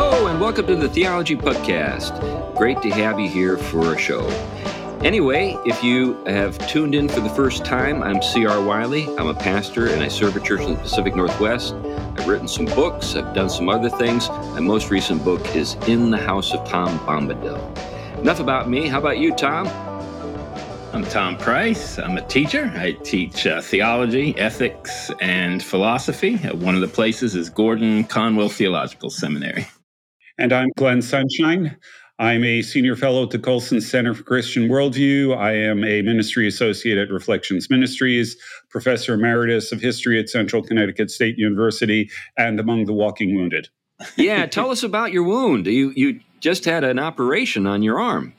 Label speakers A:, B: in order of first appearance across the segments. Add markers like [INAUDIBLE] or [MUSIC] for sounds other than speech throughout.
A: Hello, and welcome to the Theology Pugcast. Great to have you here for a show. Anyway, if you have tuned in for the first time, I'm C.R. Wiley. I'm a pastor and I serve a church in the Pacific Northwest. I've written some books, I've done some other things. My most recent book is In the House of Tom Bombadil. Enough about me. How about you, Tom?
B: I'm Tom Price. I'm a teacher. I teach uh, theology, ethics, and philosophy. One of the places is Gordon Conwell Theological Seminary.
C: And I'm Glenn Sunshine. I'm a senior fellow at the Colson Center for Christian Worldview. I am a ministry associate at Reflections Ministries, professor emeritus of history at Central Connecticut State University, and among the walking wounded. [LAUGHS]
A: yeah, tell us about your wound. You you just had an operation on your arm.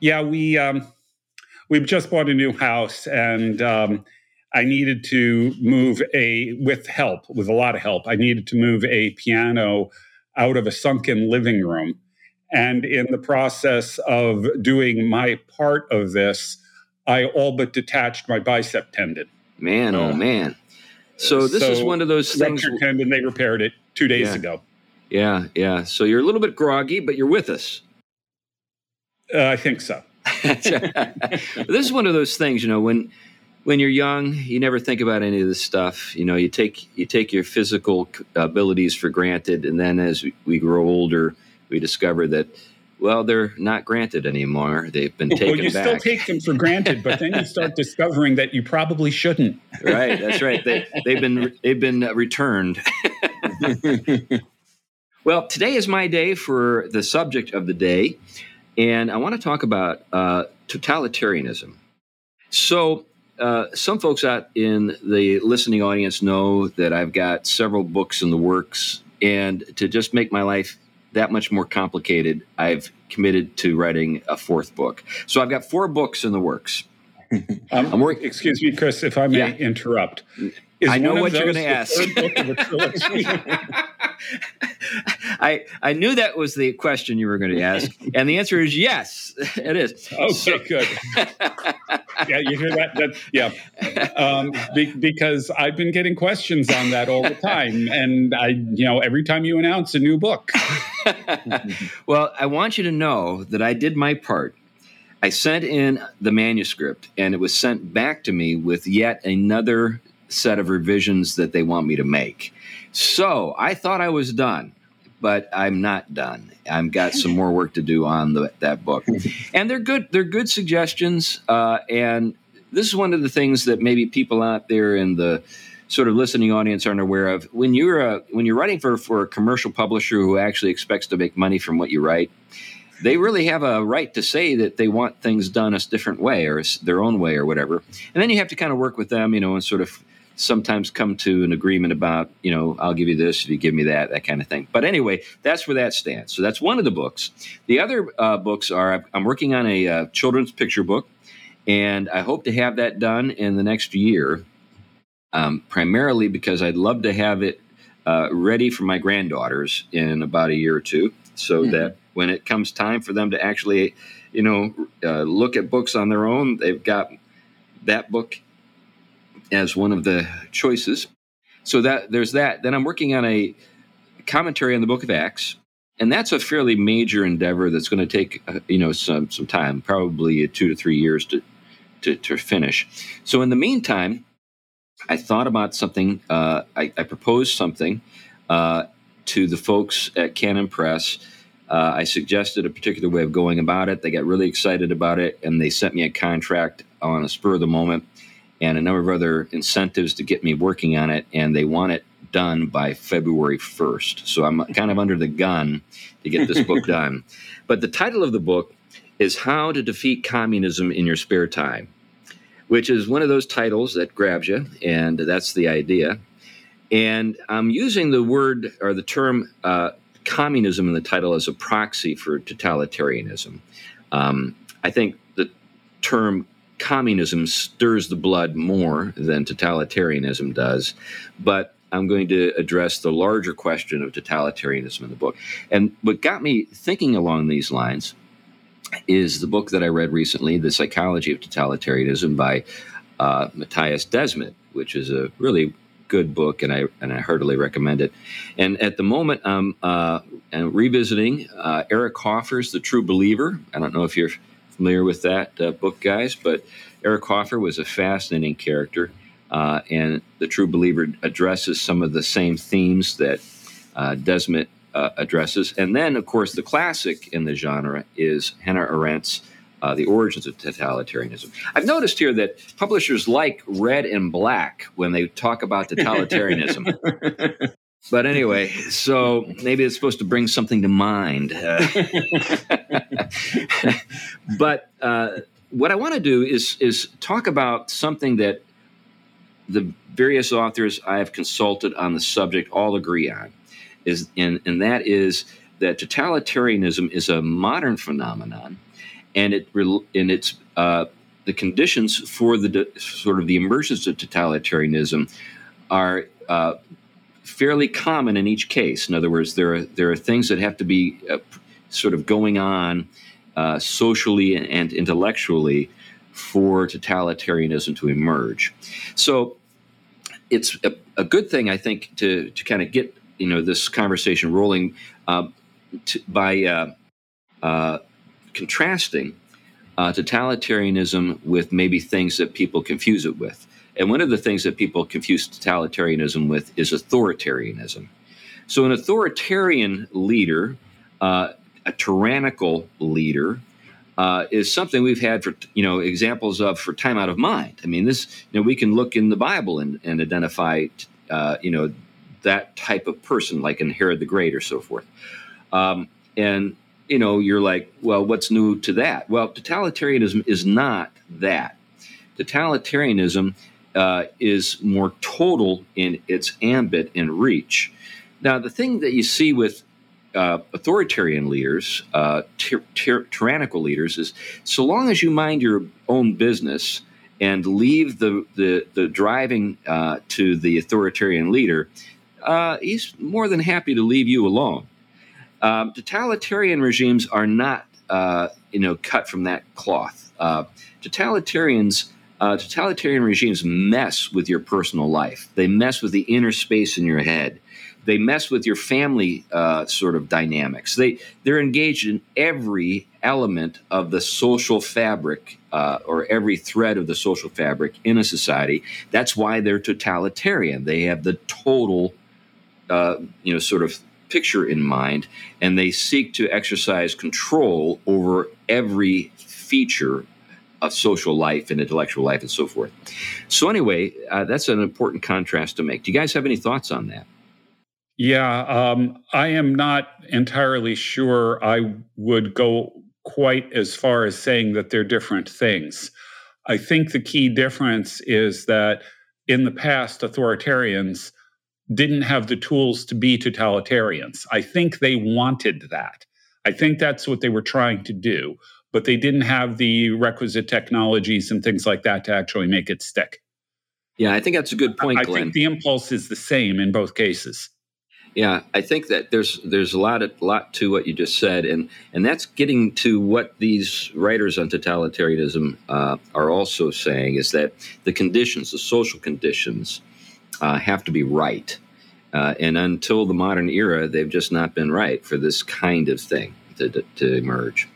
C: Yeah, we um, we've just bought a new house, and um, I needed to move a with help, with a lot of help. I needed to move a piano out of a sunken living room and in the process of doing my part of this, I all but detached my bicep tendon.
A: Man, oh uh, man. So this so is one of those things.
C: tendon, they repaired it two days
A: yeah.
C: ago.
A: Yeah, yeah. So you're a little bit groggy, but you're with us.
C: Uh, I think so. [LAUGHS]
A: this is one of those things, you know, when when you're young, you never think about any of this stuff. You know, you take you take your physical abilities for granted, and then as we grow older, we discover that well, they're not granted anymore. They've been taken
C: well, you
A: back.
C: still take them for granted, but then you start [LAUGHS] discovering that you probably shouldn't.
A: right, that's right. They, have been [LAUGHS] they've been returned. [LAUGHS] well, today is my day for the subject of the day, and I want to talk about uh, totalitarianism. So, uh, some folks out in the listening audience know that I've got several books in the works, and to just make my life that much more complicated, I've committed to writing a fourth book. So I've got four books in the works. [LAUGHS]
C: um, I'm working. Excuse me, Chris, if I may yeah. interrupt.
A: Is I know what you're going to ask. [LAUGHS] [LAUGHS] I I knew that was the question you were going to ask, [LAUGHS] and the answer is yes, [LAUGHS] it is.
C: Okay, so, good. [LAUGHS] yeah, you hear that? that yeah, um, be, because I've been getting questions on that all the time, and I, you know, every time you announce a new book.
A: well, I want you to know that I did my part. I sent in the manuscript, and it was sent back to me with yet another set of revisions that they want me to make. So I thought I was done, but I'm not done. I've got [LAUGHS] some more work to do on the, that book, [LAUGHS] and they're good. They're good suggestions, uh, and this is one of the things that maybe people out there in the sort of listening audience aren't aware of. When you're a, when you're writing for for a commercial publisher who actually expects to make money from what you write, they really have a right to say that they want things done a different way or their own way or whatever. And then you have to kind of work with them, you know, and sort of sometimes come to an agreement about, you know, I'll give you this if you give me that, that kind of thing. But anyway, that's where that stands. So that's one of the books. The other uh, books are I'm working on a uh, children's picture book, and I hope to have that done in the next year, um, primarily because I'd love to have it uh, ready for my granddaughters in about a year or two, so mm-hmm. that when it comes time for them to actually, you know, uh, look at books on their own, they've got that book as one of the choices. So that there's that. Then I'm working on a commentary on the Book of Acts, and that's a fairly major endeavor that's going to take uh, you know some some time, probably two to three years to to, to finish. So in the meantime, I thought about something. Uh, I, I, proposed something uh, to the folks at Canon Press. Uh, I suggested a particular way of going about it. They got really excited about it, and they sent me a contract on a spur of the moment and a number of other incentives to get me working on it, and they want it done by February 1st. So I'm kind of under the gun to get this book [LAUGHS] done. But the title of the book is How to Defeat Communism in Your Spare Time, which is one of those titles that grabs you, and that's the idea. And I'm using the word or the term uh, communism in the title as a proxy for totalitarianism. Um, I think the term communism stirs the blood more than totalitarianism does. But I'm going to address the larger question of totalitarianism in the book. And what got me thinking along these lines is the book that I read recently, The Psychology of Totalitarianism by uh, Mattias Desmet, which is a really good book, and I and I heartily recommend it. And at the moment, I'm uh, revisiting uh, Eric Hoffer's The True Believer. I don't know if you're familiar with that uh, book, guys, but Eric Hoffer was a fascinating character, uh, and The True Believer addresses some of the same themes that uh, Desmet uh, addresses. And then, of course, the classic in the genre is Hannah Arendt's uh, The Origins of Totalitarianism. I've noticed here that publishers like red and black when they talk about [LAUGHS] totalitarianism. But anyway, so [LAUGHS] maybe it's supposed to bring something to mind. Uh, [LAUGHS] but uh, what I want to do is is talk about something that the various authors I have consulted on the subject all agree on is and, and that is that totalitarianism is a modern phenomenon, and it and it's uh, the conditions for the sort of the emergence of totalitarianism are uh, fairly common in each case. In other words, there are there are things that have to be uh, sort of going on uh, socially and intellectually for totalitarianism to emerge. So it's a, a good thing, I think, to to kind of get you know this conversation rolling uh, by uh, uh, contrasting uh, totalitarianism with maybe things that people confuse it with. And one of the things that people confuse totalitarianism with is authoritarianism. So, an authoritarian leader, uh, a tyrannical leader, uh, is something we've had for you know examples of for time out of mind. I mean, this you know we can look in the Bible and, and identify uh, you know that type of person, like in Herod the Great or so forth. Um, and you know, you're like, well, what's new to that? Well, totalitarianism is not that. Totalitarianism uh, is more total in its ambit and reach. Now, the thing that you see with uh, authoritarian leaders, uh, ty- ty- tyrannical leaders, is so long as you mind your own business and leave the the, the driving uh, to the authoritarian leader, uh, he's more than happy to leave you alone. Um, totalitarian regimes are not, uh, you know, cut from that cloth. Uh, totalitarians, uh, totalitarian regimes mess with your personal life. They mess with the inner space in your head. They mess with your family uh, sort of dynamics. They they're engaged in every element of the social fabric uh, or every thread of the social fabric in a society. That's why they're totalitarian. They have the total uh, you know, sort of picture in mind, and they seek to exercise control over every feature of social life and intellectual life and so forth. So, anyway, uh, that's an important contrast to make. Do you guys have any thoughts on that?
C: Yeah, um, I am not entirely sure I would go quite as far as saying that they're different things. I think the key difference is that in the past, authoritarians didn't have the tools to be totalitarians. I think they wanted that. I think that's what they were trying to do, but they didn't have the requisite technologies and things like that to actually make it stick.
A: Yeah, I think that's a good point.
C: I,
A: Glenn.
C: think the impulse is the same in both cases.
A: Yeah, I think that there's there's a lot of, lot to what you just said, and and that's getting to what these writers on totalitarianism uh, are also saying is that the conditions, the social conditions, uh, have to be right. Uh, and until the modern era, they've just not been right for this kind of thing to, to, to emerge.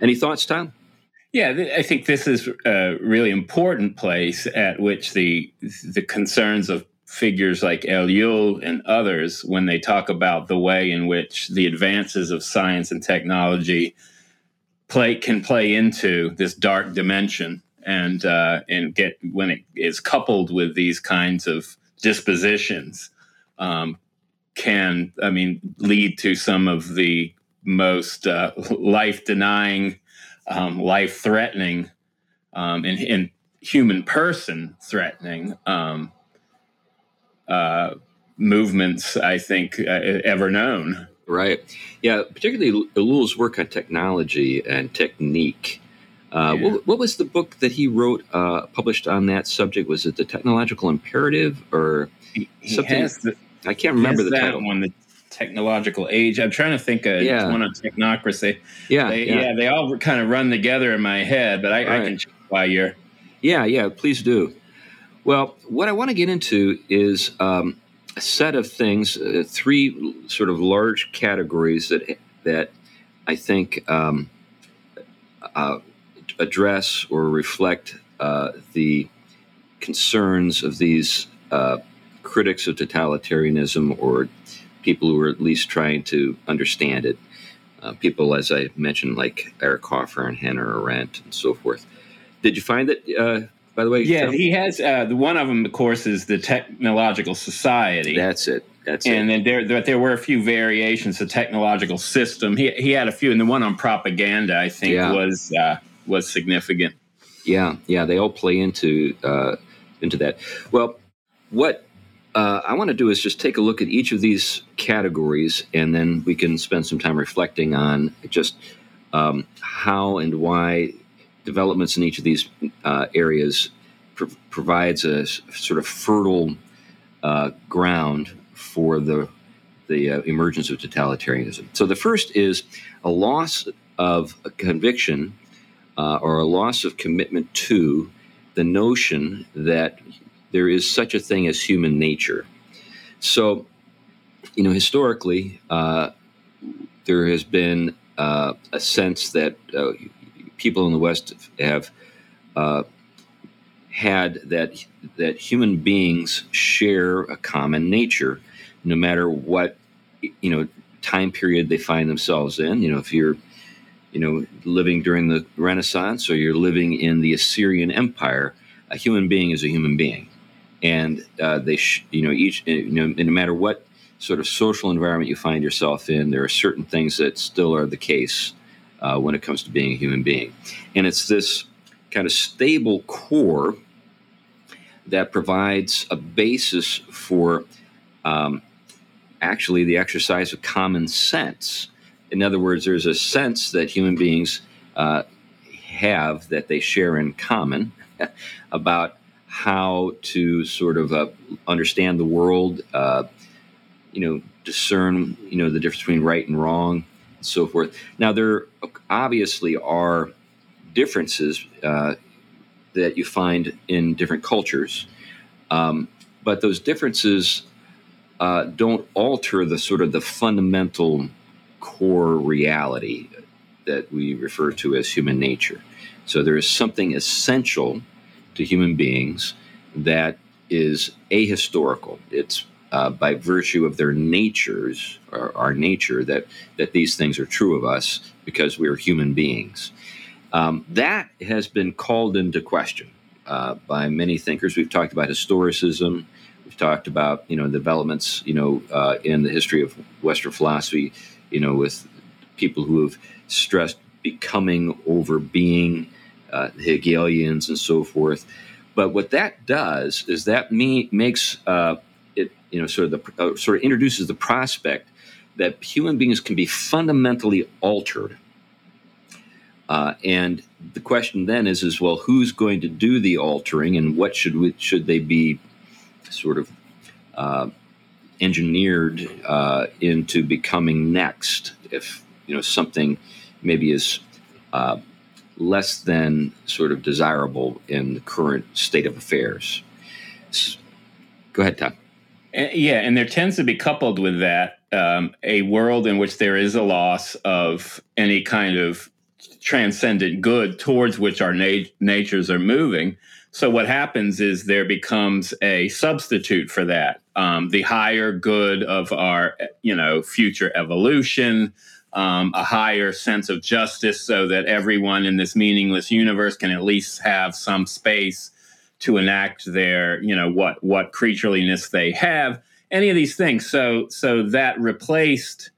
A: Any thoughts, Tom?
B: Yeah, I think this is a really important place at which the the concerns of figures like Ellul and others, when they talk about the way in which the advances of science and technology play can play into this dark dimension, and uh, and get when it is coupled with these kinds of dispositions um, can, I mean, lead to some of the most uh, life denying, um, life threatening, um, and, and, human person threatening um, uh, movements, I think, uh, ever known.
A: Right. Yeah, particularly Ellul's work on technology and technique uh, yeah. what, what, was the book that he wrote, uh, published on that subject? Was it the Technological Imperative or
B: he, he something? The,
A: I can't remember the title.
B: one, the Technological Age. I'm trying to think of yeah. one on technocracy.
A: Yeah,
B: they,
A: yeah,
B: yeah. They all kind of run together in my head, but I, right. I can check by your.
A: Yeah, yeah. Please do. Well, what I want to get into is um, a set of things, uh, three sort of large categories that that I think um, uh, address or reflect uh, the concerns of these uh, critics of totalitarianism or people who are at least trying to understand it. Uh, people, as I mentioned, like Eric Hoffer and Hannah Arendt and so forth. Did you find that? Uh, by the way,
B: yeah, he has. Uh, one of them, of course, is the Technological Society.
A: That's it. That's
B: and
A: it.
B: then there, there, there were a few variations. The technological system. He he had a few, and the one on propaganda, I think, yeah. was uh, was significant.
A: Yeah, yeah, they all play into uh, into that. Well, what uh, I want to do is just take a look at each of these categories, and then we can spend some time reflecting on just um, how and why developments in each of these uh, areas pr- provides a sort of fertile uh, ground for the the uh, emergence of totalitarianism. So the first is a loss of a conviction uh, or a loss of commitment to the notion that there is such a thing as human nature. So, you know, historically, uh, there has been uh, a sense that uh, people in the West have uh, had that that human beings share a common nature, no matter what you know time period they find themselves in. You know, if you're you know living during the Renaissance or you're living in the Assyrian Empire, a human being is a human being, and uh, they sh- you know each you know no matter what sort of social environment you find yourself in, there are certain things that still are the case uh, when it comes to being a human being, and it's this kind of stable core that provides a basis for um, actually the exercise of common sense. In other words, there's a sense that human beings uh, have that they share in common [LAUGHS] about how to sort of uh, understand the world, uh, you know, discern, you know, the difference between right and wrong, and so forth. Now, there obviously are differences uh, that you find in different cultures. Um, but those differences uh, don't alter the sort of the fundamental core reality that we refer to as human nature. So there is something essential to human beings that is ahistorical. It's uh, by virtue of their natures, or our nature, that that these things are true of us because we are human beings. Um, that has been called into question uh, by many thinkers. We've talked about historicism. We've talked about you know developments you know uh, in the history of Western philosophy. You know with people who have stressed becoming over being, uh, Hegelians and so forth. But what that does is that me- makes uh, it you know sort of the uh, sort of introduces the prospect that human beings can be fundamentally altered uh, and the question then is, is well, who's going to do the altering, and what should we, should they be sort of uh, engineered uh, into becoming next? If you know something maybe is uh, less than sort of desirable in the current state of affairs. Go ahead, Tom.
B: Yeah, and there tends to be coupled with that um, a world in which there is a loss of any kind of transcendent good towards which our nat- natures are moving. So what happens is there becomes a substitute for that. Um, the higher good of our, you know, future evolution, um, a higher sense of justice, so that everyone in this meaningless universe can at least have some space to enact their, you know, what what creatureliness they have. Any of these things. So so that replaced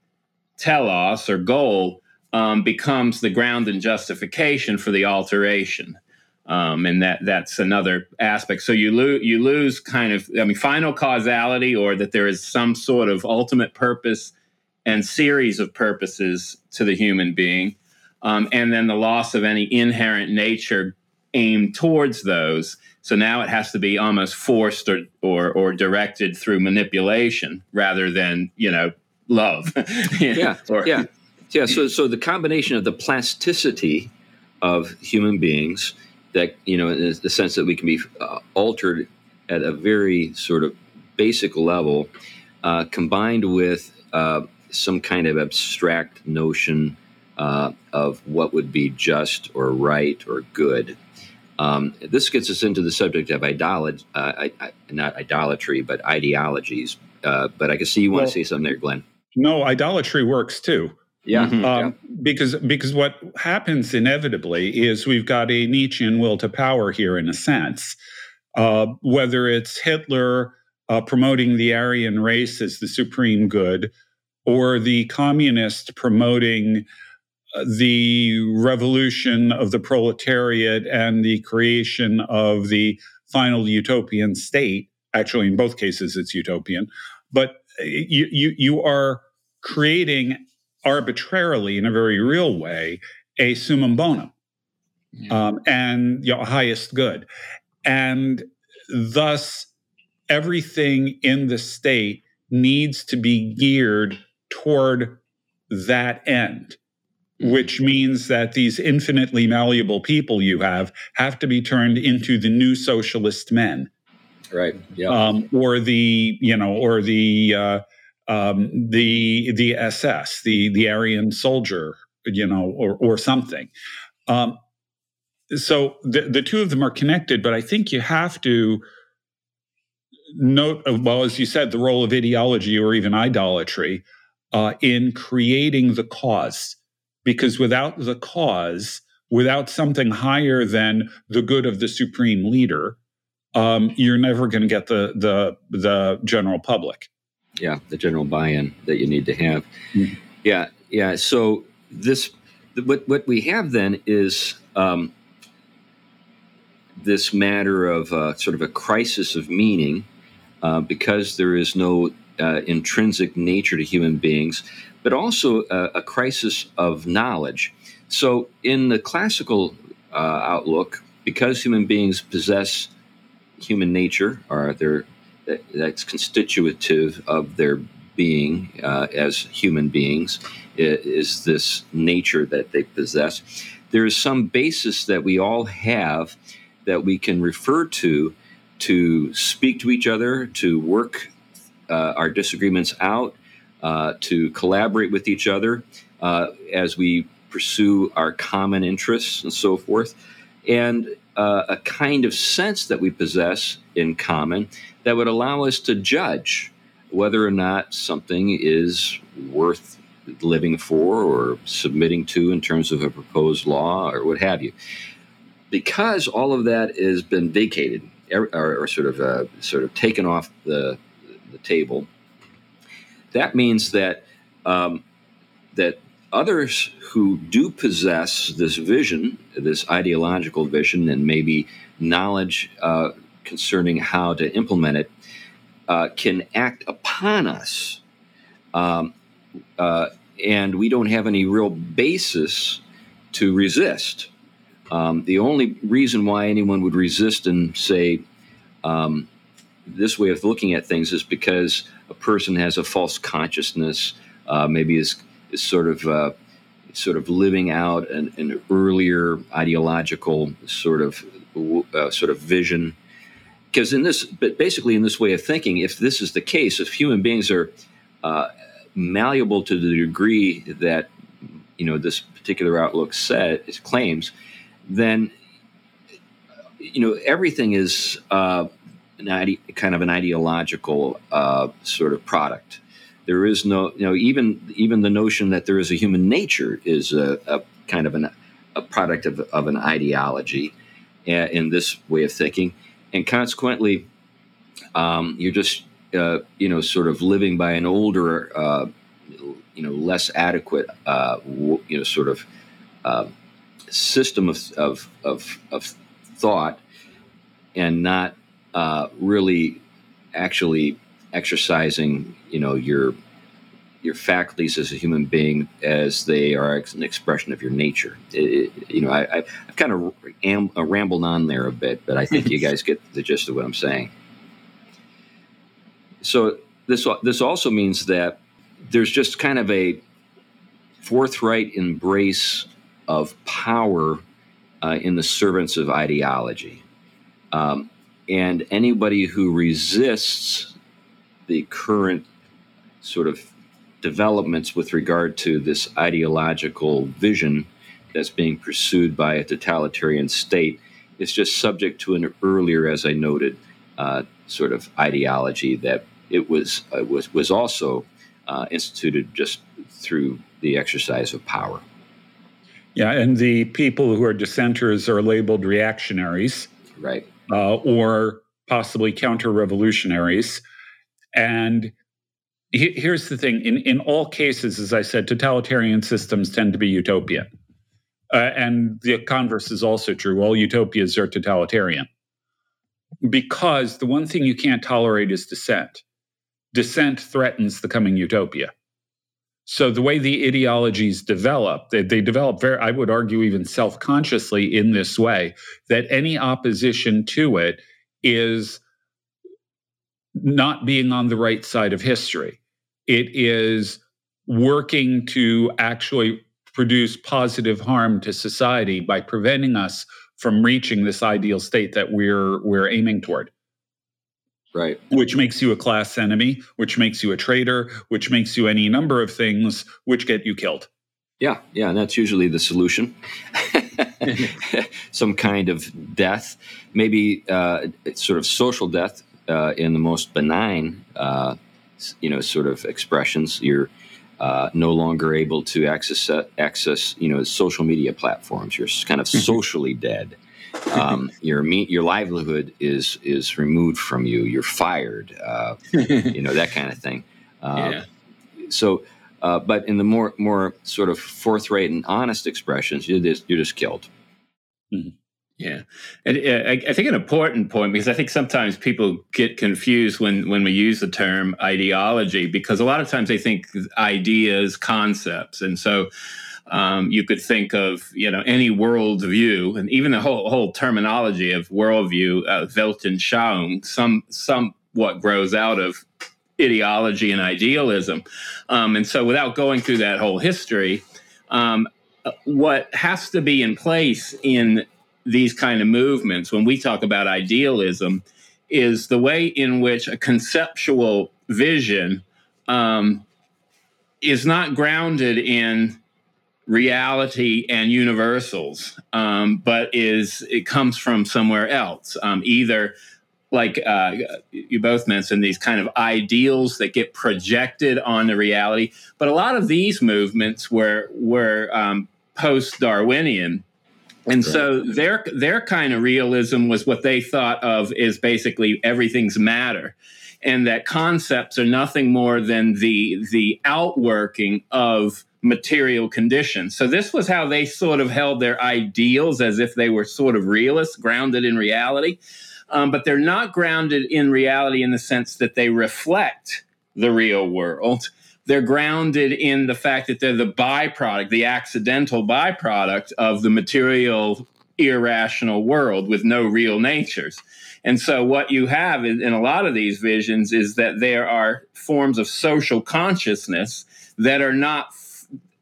B: telos or goal um, becomes the ground and justification for the alteration. Um, and that that's another aspect. So you lose you lose kind of I mean final causality, or that there is some sort of ultimate purpose and series of purposes to the human being, um, and then the loss of any inherent nature aimed towards those. So now it has to be almost forced or or, or directed through manipulation rather than you know love. [LAUGHS]
A: yeah, or, yeah. Yeah, so so the combination of the plasticity of human beings that you know, in the sense that we can be uh, altered at a very sort of basic level, uh, combined with uh, some kind of abstract notion uh, of what would be just or right or good. Um, this gets us into the subject of idolatry, uh, not idolatry, but ideologies. Uh, but I can see you want well, to say something there, Glenn.
C: No, idolatry works too.
A: Yeah, mm-hmm. um,
C: yeah, because because what happens inevitably is we've got a Nietzschean will to power here in a sense. Uh, whether it's Hitler uh, promoting the Aryan race as the supreme good, or the communist promoting uh, the revolution of the proletariat and the creation of the final utopian state. Actually, in both cases, it's utopian. But uh, you, you, you are creating arbitrarily, in a very real way, a summum bonum yeah. um, and your highest good. And thus, everything in the state needs to be geared toward that end, mm-hmm. which means that these infinitely malleable people you have have to be turned into the new socialist men.
A: Right.
C: Yeah. Um, or the, you know, or the, uh, um, the the SS, the the Aryan soldier, you know, or or something. Um, so the the two of them are connected, but I think you have to note, well, as you said, the role of ideology or even idolatry uh, in creating the cause, because without the cause, without something higher than the good of the supreme leader, um, you're never going to get the the the general public
A: yeah, the general buy-in that you need to have. Mm-hmm. Yeah, yeah. So this, what what we have then is um, this matter of uh, sort of a crisis of meaning, uh, because there is no uh, intrinsic nature to human beings, but also a, a, crisis of knowledge. So in the classical uh, outlook, because human beings possess human nature, or their that's constitutive of their being uh, as human beings is this nature that they possess. There is some basis that we all have that we can refer to to speak to each other, to work uh, our disagreements out, uh, to collaborate with each other uh, as we pursue our common interests and so forth. And uh, a kind of sense that we possess in common that would allow us to judge whether or not something is worth living for or submitting to in terms of a proposed law or what have you. Because all of that has been vacated or, or sort of uh, sort of taken off the the table, that means that um, that others who do possess this vision, this ideological vision, and maybe knowledge uh, concerning how to implement it, uh, can act upon us. Um, uh, and we don't have any real basis to resist. Um, the only reason why anyone would resist and say um, this way of looking at things is because a person has a false consciousness, uh, maybe is is sort of uh, sort of living out an, an earlier ideological sort of uh, sort of vision. Because in this, but basically in this way of thinking, if this is the case, if human beings are uh, malleable to the degree that you know this particular outlook said claims, then you know everything is uh, an ide- kind of an ideological uh, sort of product. There is no, you know, even even the notion that there is a human nature is a, a kind of an, a product of, of an ideology uh, in this way of thinking, and consequently, um, you're just uh, you know sort of living by an older, uh, you know, less adequate, uh, you know, sort of uh, system of, of of of thought, and not uh, really actually exercising you know your your faculties as a human being as they are an expression of your nature. It, you know, I, have kind of am, uh, rambled on there a bit, but I think you [LAUGHS] guys get the gist of what I'm saying. So this this also means that there's just kind of a forthright embrace of power uh, in the servants of ideology, um, and anybody who resists the current sort of developments with regard to this ideological vision that's being pursued by a totalitarian state is just subject to an earlier, as I noted, uh, sort of ideology that it was uh, was was also uh, instituted just through the exercise of power.
C: Yeah, and the people who are dissenters are labeled reactionaries,
A: right,
C: uh, or possibly counter-revolutionaries. And he, here's the thing: in in all cases, as I said, totalitarian systems tend to be utopian, uh, and the converse is also true. All utopias are totalitarian, because the one thing you can't tolerate is dissent. Dissent threatens the coming utopia. So the way the ideologies develop, they, they develop very, I would argue, even self-consciously in this way, that any opposition to it is not being on the right side of history. It is working to actually produce positive harm to society by preventing us from reaching this ideal state that we're we're aiming toward.
A: Right.
C: Which makes you a class enemy, which makes you a traitor, which makes you any number of things which get you killed.
A: Yeah, yeah, and that's usually the solution. [LAUGHS] [LAUGHS] Some kind of death, maybe uh, sort of social death uh, in the most benign, uh, you know, sort of expressions. You're uh, no longer able to access access, you know, social media platforms. You're kind of mm-hmm. socially dead um, your your livelihood is is removed from you. You're fired. Uh, [LAUGHS] you know that kind of thing. Uh, yeah. So, uh, but in the more more sort of forthright and honest expressions, you're just, you're just killed.
B: Mm-hmm. Yeah, and uh, I, I, think an important point because I think sometimes people get confused when when we use the term ideology because a lot of times they think ideas, concepts, and so um, you could think of you know any worldview, and even the whole whole terminology of worldview, uh, Weltanschauung, some somewhat grows out of ideology and idealism. Um, and so, without going through that whole history, um, uh, what has to be in place in these kind of movements when we talk about idealism is the way in which a conceptual vision um, is not grounded in reality and universals, um, but is it comes from somewhere else. Um, either like uh, you both mentioned, these kind of ideals that get projected on the reality. But a lot of these movements were were um, post Darwinian. And right. so their their kind of realism was what they thought of is basically everything's matter, and that concepts are nothing more than the the outworking of material conditions. So this was how they sort of held their ideals as if they were sort of realists, grounded in reality. Um, but they're not grounded in reality in the sense that they reflect the real world. They're grounded in the fact that they're the byproduct, the accidental byproduct of the material, irrational world with no real natures. And so, what you have in, in a lot of these visions is that there are forms of social consciousness that are not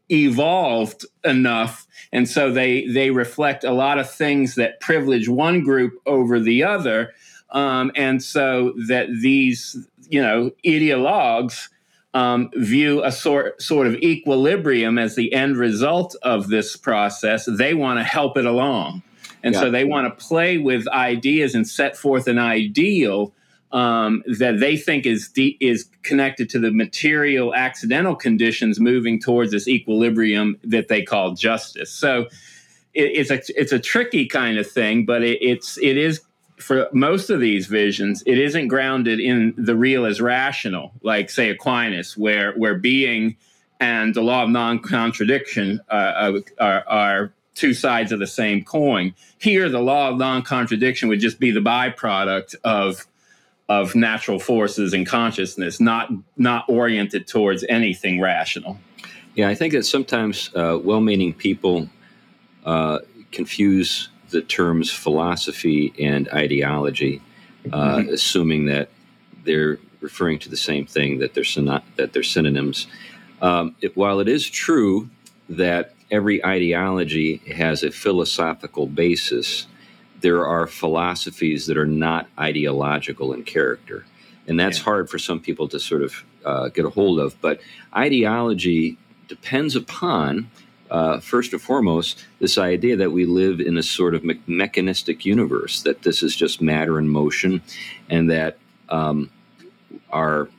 B: evolved enough and so they they reflect a lot of things that privilege one group over the other. Um, and so that these you know ideologues um, view a sort sort of equilibrium as the end result of this process. They want to help it along. And yeah. so they want to play with ideas and set forth an ideal um, that they think is de- is connected to the material accidental conditions moving towards this equilibrium that they call justice. So it, it's a it's a tricky kind of thing, but it, it's it is for most of these visions, it isn't grounded in the real as rational, like say Aquinas, where where being and the law of non-contradiction uh, are, are two sides of the same coin. Here, the law of non-contradiction would just be the byproduct of of natural forces and consciousness, not not oriented towards anything rational.
A: Yeah, I think that sometimes uh, well-meaning people uh, confuse the terms philosophy and ideology, uh, mm-hmm. assuming that they're referring to the same thing, that they're syn- that they're synonyms. Um, it, while it is true that every ideology has a philosophical basis, there are philosophies that are not ideological in character. and that's yeah. hard for some people to sort of uh, get a hold of. But ideology depends upon, uh, first and foremost, this idea that we live in a sort of me- mechanistic universe, that this is just matter in motion, and that um, our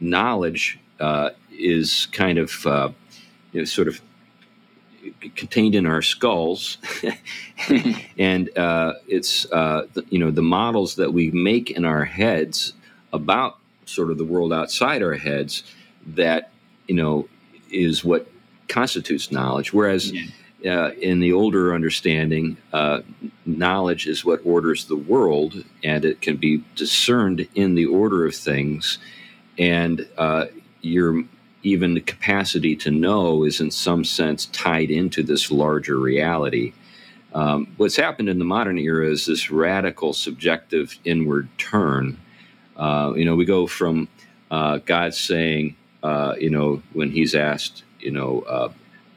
A: knowledge uh, is kind of uh, you know, sort of contained in our skulls, [LAUGHS] and uh, it's uh, the, you know the models that we make in our heads about sort of the world outside our heads that you know is what constitutes knowledge. Whereas yeah. uh, in the older understanding, uh, knowledge is what orders the world, and it can be discerned in the order of things. And uh, your even the capacity to know is in some sense tied into this larger reality. Um, what's happened in the modern era is this radical subjective inward turn. Uh, you know, we go from uh, God saying, uh, you know, when he's asked, you know, uh,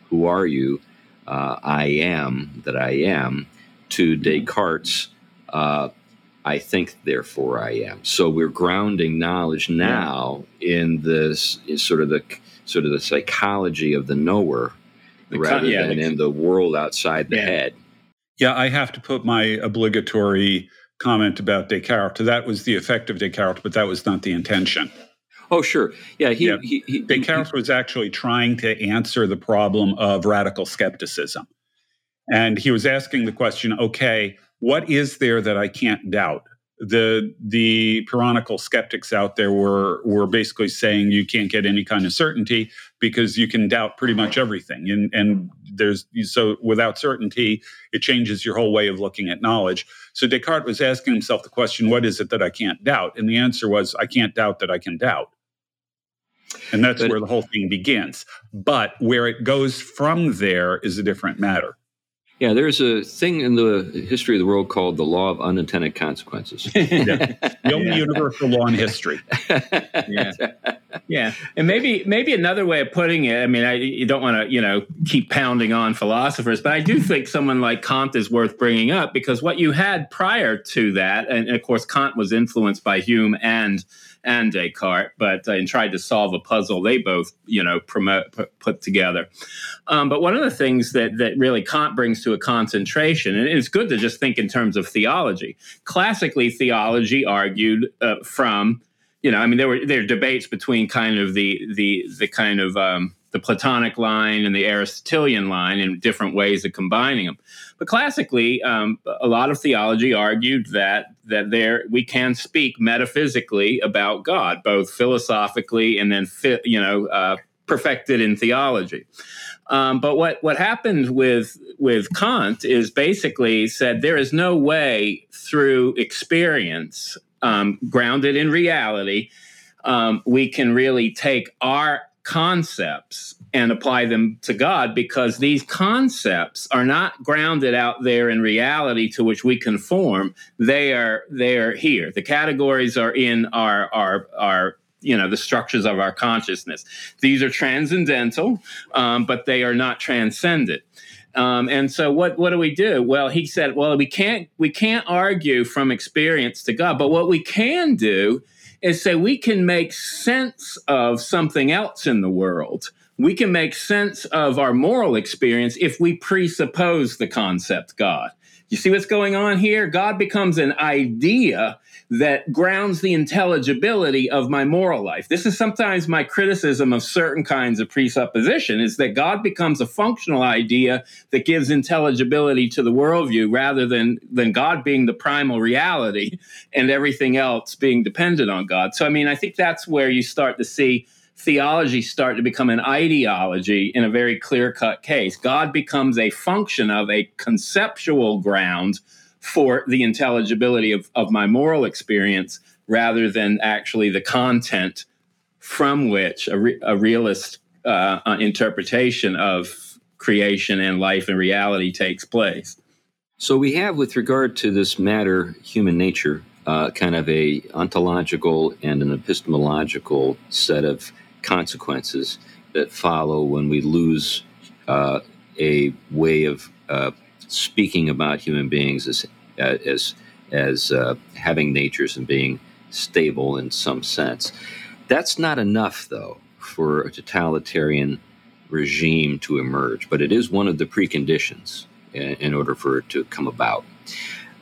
A: who are you? Uh, I am that I am, to mm-hmm. Descartes, uh, I think, therefore I am. So we're grounding knowledge now yeah. in this in sort of the sort of the psychology of the knower, the rather con- yeah, than the, in the world outside the yeah. head.
C: Yeah, I have to put my obligatory comment about Descartes. That was the effect of Descartes, but that was not the intention.
A: Oh, sure. Yeah, he, yeah. he,
C: he Descartes he, was actually trying to answer the problem of radical skepticism. And he was asking the question okay, what is there that I can't doubt? The the Pyrrhonical skeptics out there were were basically saying you can't get any kind of certainty because you can doubt pretty much everything, and and there's so without certainty it changes your whole way of looking at knowledge. So Descartes was asking himself the question, what is it that I can't doubt? And the answer was, I can't doubt that I can doubt. And that's but, where the whole thing begins. But where it goes from there is a different matter.
A: Yeah, there's a thing in the history of the world called the law of unintended consequences. [LAUGHS]
C: yeah. The only yeah. universal law in history. [LAUGHS]
B: yeah. Yeah. And maybe maybe another way of putting it, I mean, I, you don't want to, you know, keep pounding on philosophers, but I do think someone like Kant is worth bringing up because what you had prior to that, and of course, Kant was influenced by Hume and and Descartes, but uh, and tried to solve a puzzle they both, you know, promote put, together. Um, but one of the things that that really Kant brings to a concentration, and it's good to just think in terms of theology. Classically, theology argued uh, from, you know, I mean, there were there debates between kind of the the the kind of um, the Platonic line and the Aristotelian line and different ways of combining them. But classically, um, a lot of theology argued that that there we can speak metaphysically about God, both philosophically and then fi- you know uh, perfected in theology. Um, but what what happened with with Kant is basically said there is no way through experience um, grounded in reality um, we can really take our concepts and apply them to God because these concepts are not grounded out there in reality to which we conform. They are they are here. The categories are in our our our you know the structures of our consciousness. These are transcendental, um, but they are not transcendent. Um, and so what what do we do? Well, he said, well, we can't we can't argue from experience to God, but what we can do is say we can make sense of something else in the world. We can make sense of our moral experience if we presuppose the concept God. You see what's going on here? God becomes an idea that grounds the intelligibility of my moral life. This is sometimes my criticism of certain kinds of presupposition is that God becomes a functional idea that gives intelligibility to the worldview rather than, than God being the primal reality and everything else being dependent on God. So, I mean, I think that's where you start to see theology start to become an ideology in a very clear cut case. God becomes a function of a conceptual ground for the intelligibility of, of my moral experience rather than actually the content from which a, re- a realist uh, uh, interpretation of creation and life and reality takes place.
A: So we have, with regard to this matter, human nature, uh, kind of a ontological and an epistemological set of consequences that follow when we lose uh, a way of uh, speaking about human beings as as as uh, having natures and being stable in some sense. That's not enough, though, for a totalitarian regime to emerge, but it is one of the preconditions in, in order for it to come about.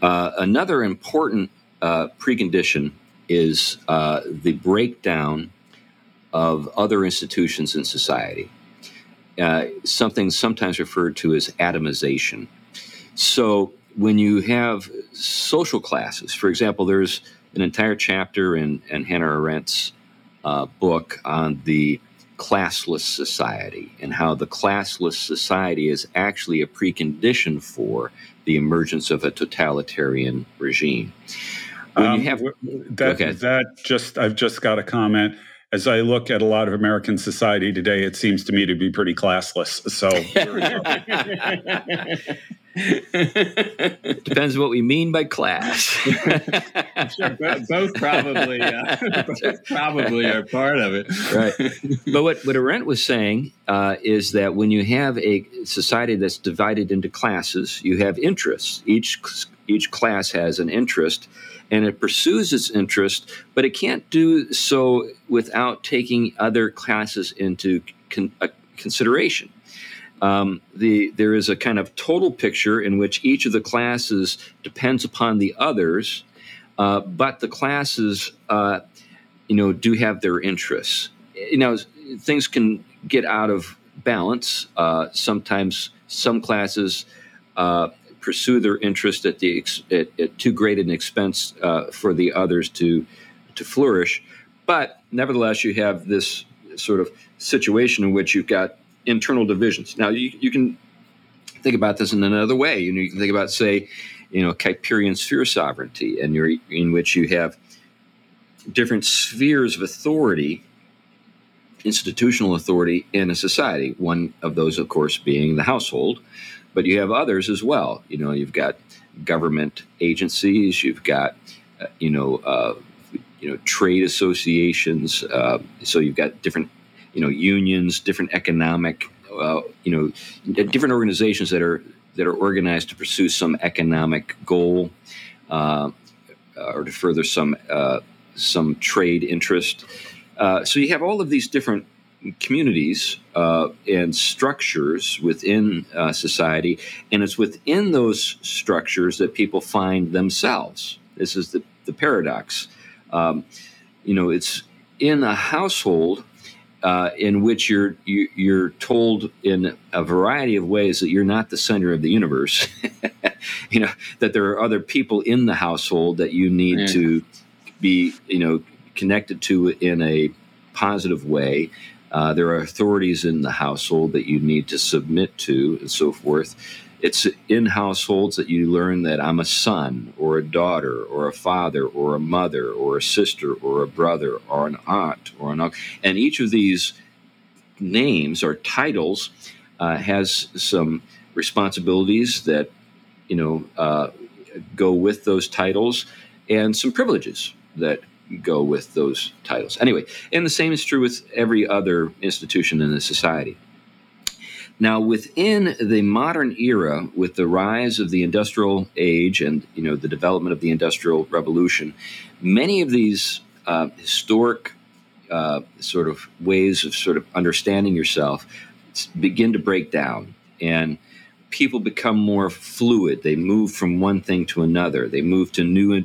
A: Uh, another important uh, precondition is uh, the breakdown of other institutions in society, uh, something sometimes referred to as atomization. So, when you have social classes, for example, there's an entire chapter in, in Hannah Arendt's uh, book on the classless society and how the classless society is actually a precondition for the emergence of a totalitarian regime.
C: When um, you have that, okay. that just I've just got a comment. As I look at a lot of American society today, it seems to me to be pretty classless. So [LAUGHS]
A: Depends what we mean by class.
B: sure, both probably, uh, [LAUGHS] both probably are part of it,
A: right? [LAUGHS] But what what Arendt was saying uh, is that when you have a society that's divided into classes, you have interests. Each each class has an interest, and it pursues its interest, but it can't do so without taking other classes into con- uh, consideration. Um, the there is a kind of total picture in which each of the classes depends upon the others, uh, but the classes, uh, you know, do have their interests. You know, things can get out of balance. Uh, sometimes some classes uh, pursue their interest at the ex- at, at, too great an expense uh, for the others to to flourish. But nevertheless, you have this sort of situation in which you've got internal divisions. Now, you, you can think about this in another way. You know, you can think about, say, you know, Kuyperian sphere sovereignty, and you're, in which you have different spheres of authority, institutional authority in a society. One of those, of course, being the household, but you have others as well. You know, you've got government agencies, you've got, uh, you know, uh, you know, trade associations. Uh, so you've got different you know unions, different economic, uh, you know, different organizations that are that are organized to pursue some economic goal uh, or to further some uh, some trade interest. So you have all of these different communities uh, and structures within uh, society, and it's within those structures that people find themselves. This is the, the paradox. Um, you know, it's in a household uh, in which you're you, are you are told in a variety of ways that you're not the center of the universe. [LAUGHS] you know that there are other people in the household that you need yeah. to be you know connected to in a positive way. Uh, there are authorities in the household that you need to submit to, and so forth. It's in households that you learn that I'm a son or a daughter or a father or a mother or a sister or a brother or an aunt or an uncle. And each of these names or titles uh, has some responsibilities that, you know, uh, go with those titles and some privileges that go with those titles. Anyway, and the same is true with every other institution in the society. Now, within the modern era, with the rise of the industrial age and you know the development of the industrial revolution, many of these uh, historic uh, sort of ways of sort of understanding yourself begin to break down, and people become more fluid. They move from one thing to another. They move to new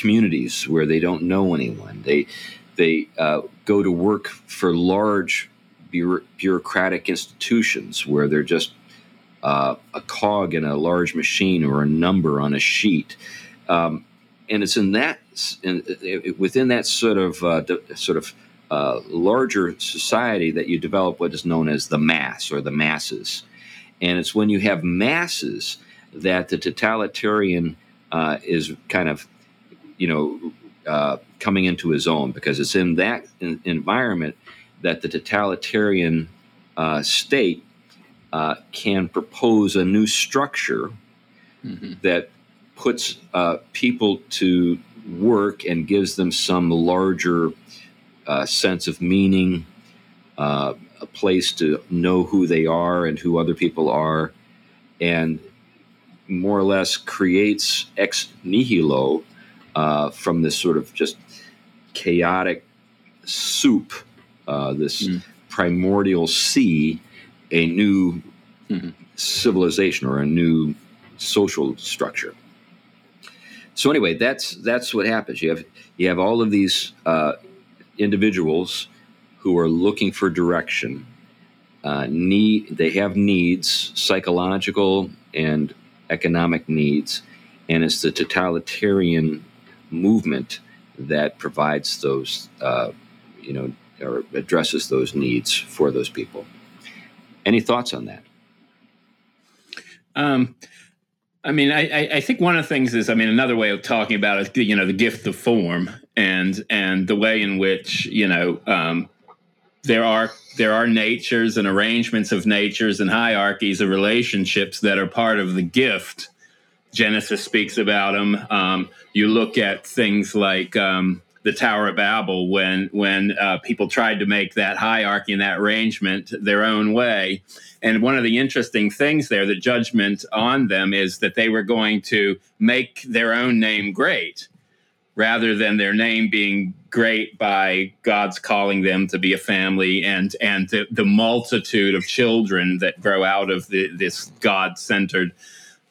A: communities where they don't know anyone. They they uh, go to work for large bureaucratic institutions where they're just uh, a cog in a large machine or a number on a sheet. Um, and it's in that, in, within that sort of, uh, sort of uh, larger society that you develop what is known as the mass or the masses. And it's when you have masses that the totalitarian uh, is kind of, you know, uh, coming into his own because it's in that environment that the totalitarian uh, state uh, can propose a new structure mm-hmm. that puts uh, people to work and gives them some larger uh, sense of meaning, uh, a place to know who they are and who other people are, and more or less creates ex nihilo uh, from this sort of just chaotic soup, uh, this mm. primordial sea, a new mm-hmm. civilization or a new social structure. So anyway, that's that's what happens. You have you have all of these uh, individuals who are looking for direction. Uh, need they have needs, psychological and economic needs, and it's the totalitarian movement that provides those, uh, you know, or addresses those needs for those people. Any thoughts on that?
B: Um, I mean, I, I think one of the things is, I mean, another way of talking about it, you know, the gift of form and and the way in which you know um, there are there are natures and arrangements of natures and hierarchies of relationships that are part of the gift. Genesis speaks about them. Um, you look at things like um, the Tower of Babel when when uh, people tried to make that hierarchy and that arrangement their own way. And one of the interesting things there, the judgment on them is that they were going to make their own name great rather than their name being great by God's calling them to be a family and and the, the multitude of children that grow out of the, this God centered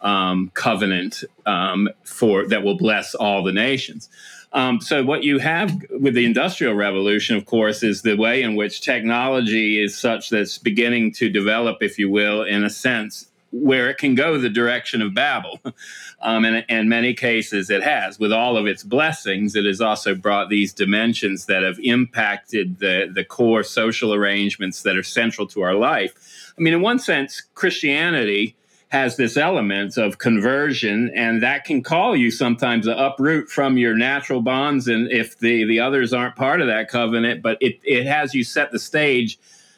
B: um, covenant um, for that will bless all the nations. Um, so what you have with the industrial revolution, of course, is the way in which technology is such that's beginning to develop, if you will, in a sense where it can go the direction of Babel. [LAUGHS] Um, and in many cases, it has. With all of its blessings, it has also brought these dimensions that have impacted the, the core social arrangements that are central to our life. I mean, in one sense, Christianity has this element of conversion, and that can call you sometimes to uproot from your natural bonds. And if the, the others aren't part of that covenant, but it, it has you set the stage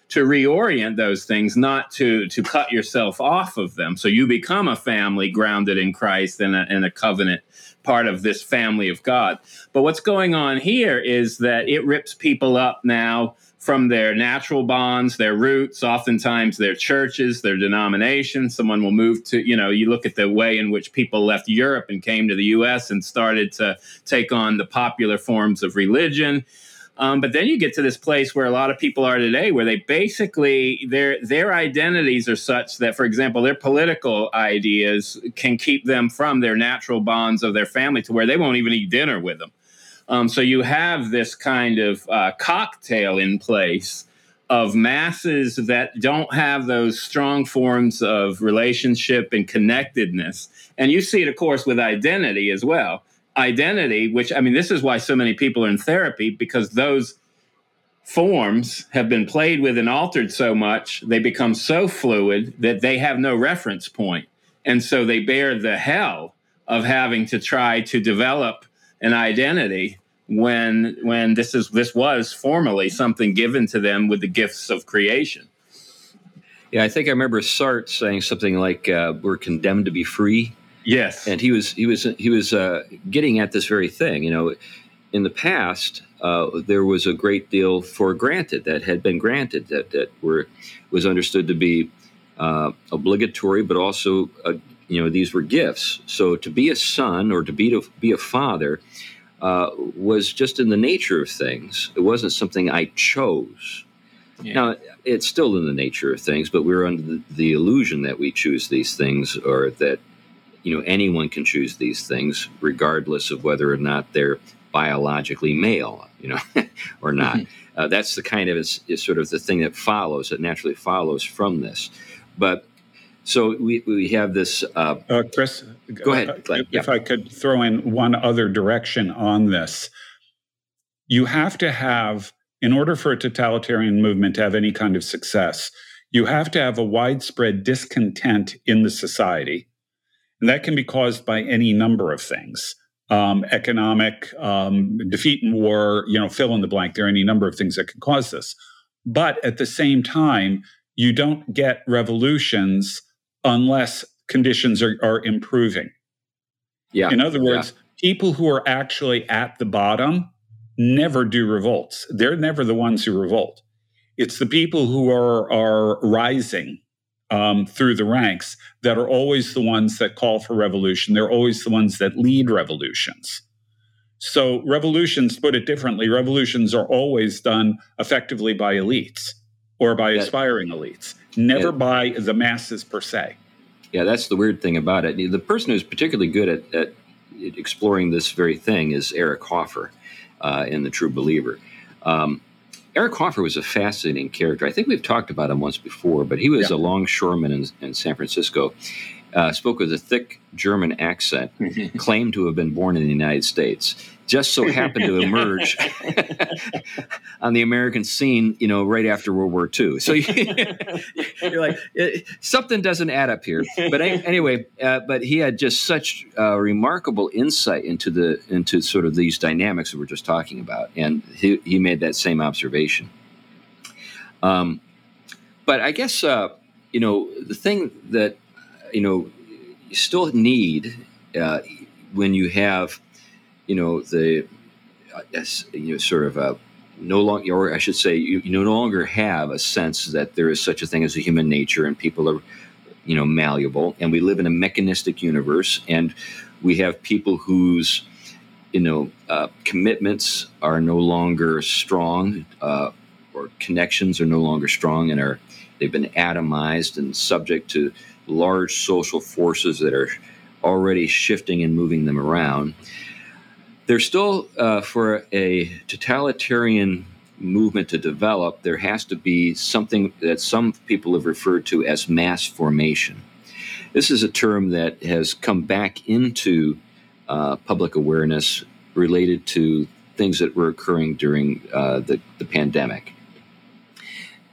B: to reorient those things, not to to cut yourself off of them. So you become a family grounded in Christ and a, and a covenant part of this family of God. But what's going on here is that it rips people up now from their natural bonds, their roots, oftentimes their churches, their denominations. Someone will move to, you know, you look at the way in which people left Europe and came to the US and started to take on the popular forms of religion. Um, but then you get to this place where a lot of people are today, where they basically their their identities are such that, for example, their political ideas can keep them from their natural bonds of their family to where they won't even eat dinner with them. Um, so you have this kind of uh, cocktail in place of masses that don't have those strong forms of relationship and connectedness. And you see it, of course, with identity as well identity, which I mean, this is why so many people are in therapy because those forms have been played with and altered so much, they become so fluid that they have no reference point. And so they bear the hell of having to try to develop an identity when when this is this was formally something given to them with the gifts of creation.
A: Yeah, I think I remember Sartre saying something like, uh, "We're condemned to be free."
B: Yes,
A: and he was he was he was uh, getting at this very thing. You know, in the past, uh, there was a great deal for granted that had been granted that that were was understood to be uh, obligatory, but also uh, you know these were gifts. So to be a son or to be to be a father uh, was just in the nature of things. It wasn't something I chose. Yeah. Now, it's still in the nature of things, but we're under the, the illusion that we choose these things or that you know anyone can choose these things regardless of whether or not they're biologically male you know [LAUGHS] or not mm-hmm. uh, that's the kind of is, is, sort of the thing that follows that naturally follows from this but so we, we have this uh,
C: uh, chris
A: go ahead uh,
C: if yeah. i could throw in one other direction on this you have to have in order for a totalitarian movement to have any kind of success you have to have a widespread discontent in the society and that can be caused by any number of things. Um, economic um, defeat in war, you know, fill in the blank. There are any number of things that can cause this. But at the same time, you don't get revolutions unless conditions are, are improving.
A: Yeah.
C: In other words, yeah. people who are actually at the bottom never do revolts. They're never the ones who revolt. It's the people who are are rising um, through the ranks that are always the ones that call for revolution. They're always the ones that lead revolutions. So revolutions, put it differently, revolutions are always done effectively by elites or by yeah. aspiring elites, never yeah. by the masses per se.
A: Yeah, that's the weird thing about it. The person who's particularly good at, at exploring this very thing is Eric Hoffer uh, in The True Believer. Um, Eric Hoffer was a fascinating character. I think we've talked about him once before, but he was yeah. a longshoreman in, in San Francisco uh, spoke with a thick German accent, [LAUGHS] claimed to have been born in the United States, just so happened to emerge [LAUGHS] on the American scene, you know, right after World War II. So [LAUGHS] you're like, something doesn't add up here. But anyway, uh, but he had just such uh, remarkable insight into the into sort of these dynamics that we're just talking about, and he, he made that same observation. Um, but I guess uh, you know the thing that you know, you still need uh, when you have, you know, the you know sort of a no longer, or I should say, you, you, no longer have a sense that there is such a thing as a human nature, and people are, you know, malleable, and we live in a mechanistic universe, and we have people whose, you know, uh, commitments are no longer strong, uh, or connections are no longer strong, and are they've been atomized and subject to large social forces that are already shifting and moving them around. There's still, uh, for a totalitarian movement to develop, there has to be something that some people have referred to as mass formation. This is a term that has come back into uh, public awareness related to things that were occurring during uh, the, the pandemic.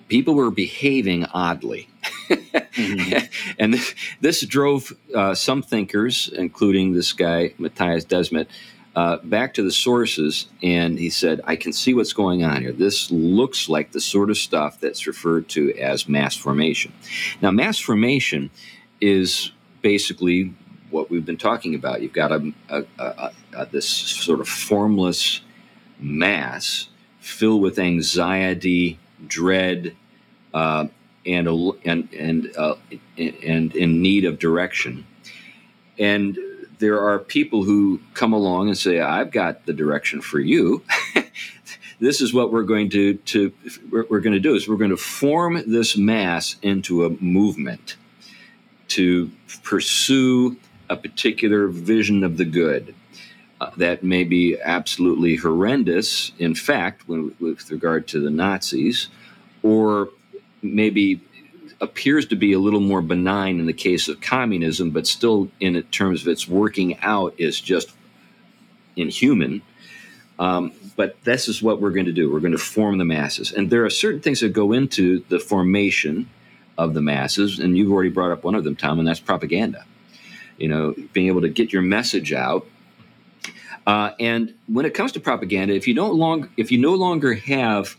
A: People were behaving oddly [LAUGHS] mm-hmm. [LAUGHS] and this, this drove uh, some thinkers, including this guy, Mattias Desmet, uh, back to the sources. And he said, I can see what's going on here. This looks like the sort of stuff that's referred to as mass formation. Now, mass formation is basically what we've been talking about. You've got a, a, a, a this sort of formless mass filled with anxiety, dread, uh, and and and uh, and in need of direction. And there are people who come along and say, "I've got the direction for you." [LAUGHS] this is what we're going to to we're, going to do is we're going to form this mass into a movement to pursue a particular vision of the good. Uh, that may be absolutely horrendous, in fact, when, with regard to the Nazis, or maybe appears to be a little more benign in the case of communism, but still, in terms of its working out, is just inhuman. Um, but this is what we're going to do. We're going to form the masses, and there are certain things that go into the formation of the masses. And you've already brought up one of them, Tom, and that's propaganda. You know, being able to get your message out. Uh, and when it comes to propaganda, if you don't long, if you no longer have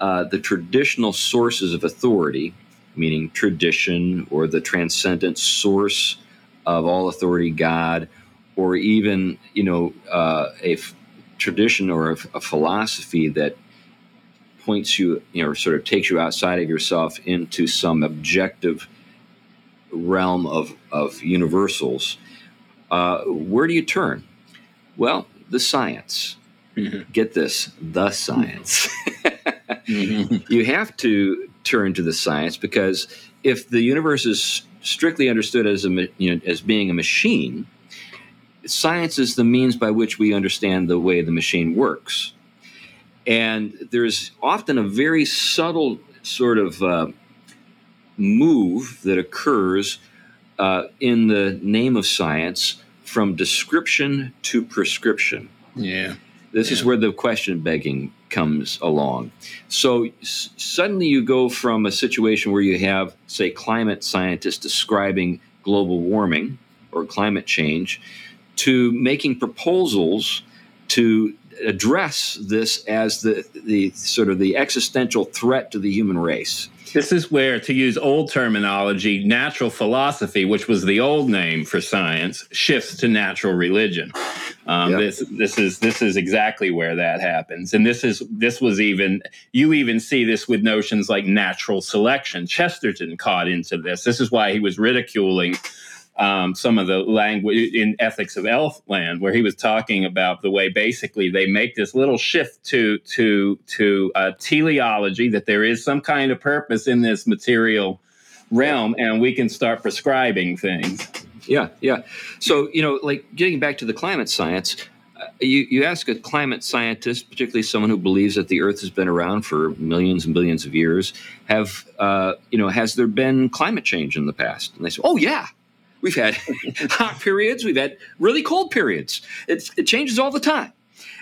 A: uh, the traditional sources of authority, meaning tradition or the transcendent source of all authority, God, or even you know uh, a f- tradition or a, a, philosophy that points you, you know, sort of takes you outside of yourself into some objective realm of of universals. Uh, where do you turn? Well, the science. Mm-hmm. Get this, the science. [LAUGHS] mm-hmm. You have to turn to the science because if the universe is strictly understood as a you know, as being a machine, science is the means by which we understand the way the machine works. And there's often a very subtle sort of uh, move that occurs uh, in the name of science from description to prescription.
B: Yeah.
A: This
B: yeah.
A: is where the question begging comes along. So s- suddenly you go from a situation where you have, say, climate scientists describing global warming or climate change to making proposals to address this as the, the sort of the existential threat to the human race.
B: This is where, to use old terminology, natural philosophy, which was the old name for science, shifts to natural religion. Um, yep. This this is this is exactly where that happens, and this is this was even you even see this with notions like natural selection. Chesterton caught into this. This is why he was ridiculing um, some of the language in Ethics of Elfland, where he was talking about the way basically they make this little shift to to to uh, teleology that there is some kind of purpose in this material realm, and we can start prescribing things.
A: Yeah, yeah. So you know, like getting back to the climate science, uh, you, you ask a climate scientist, particularly someone who believes that the Earth has been around for millions and billions of years, have uh, you know, has there been climate change in the past? And they say, oh yeah, we've had [LAUGHS] hot periods, we've had really cold periods. It's, it changes all the time.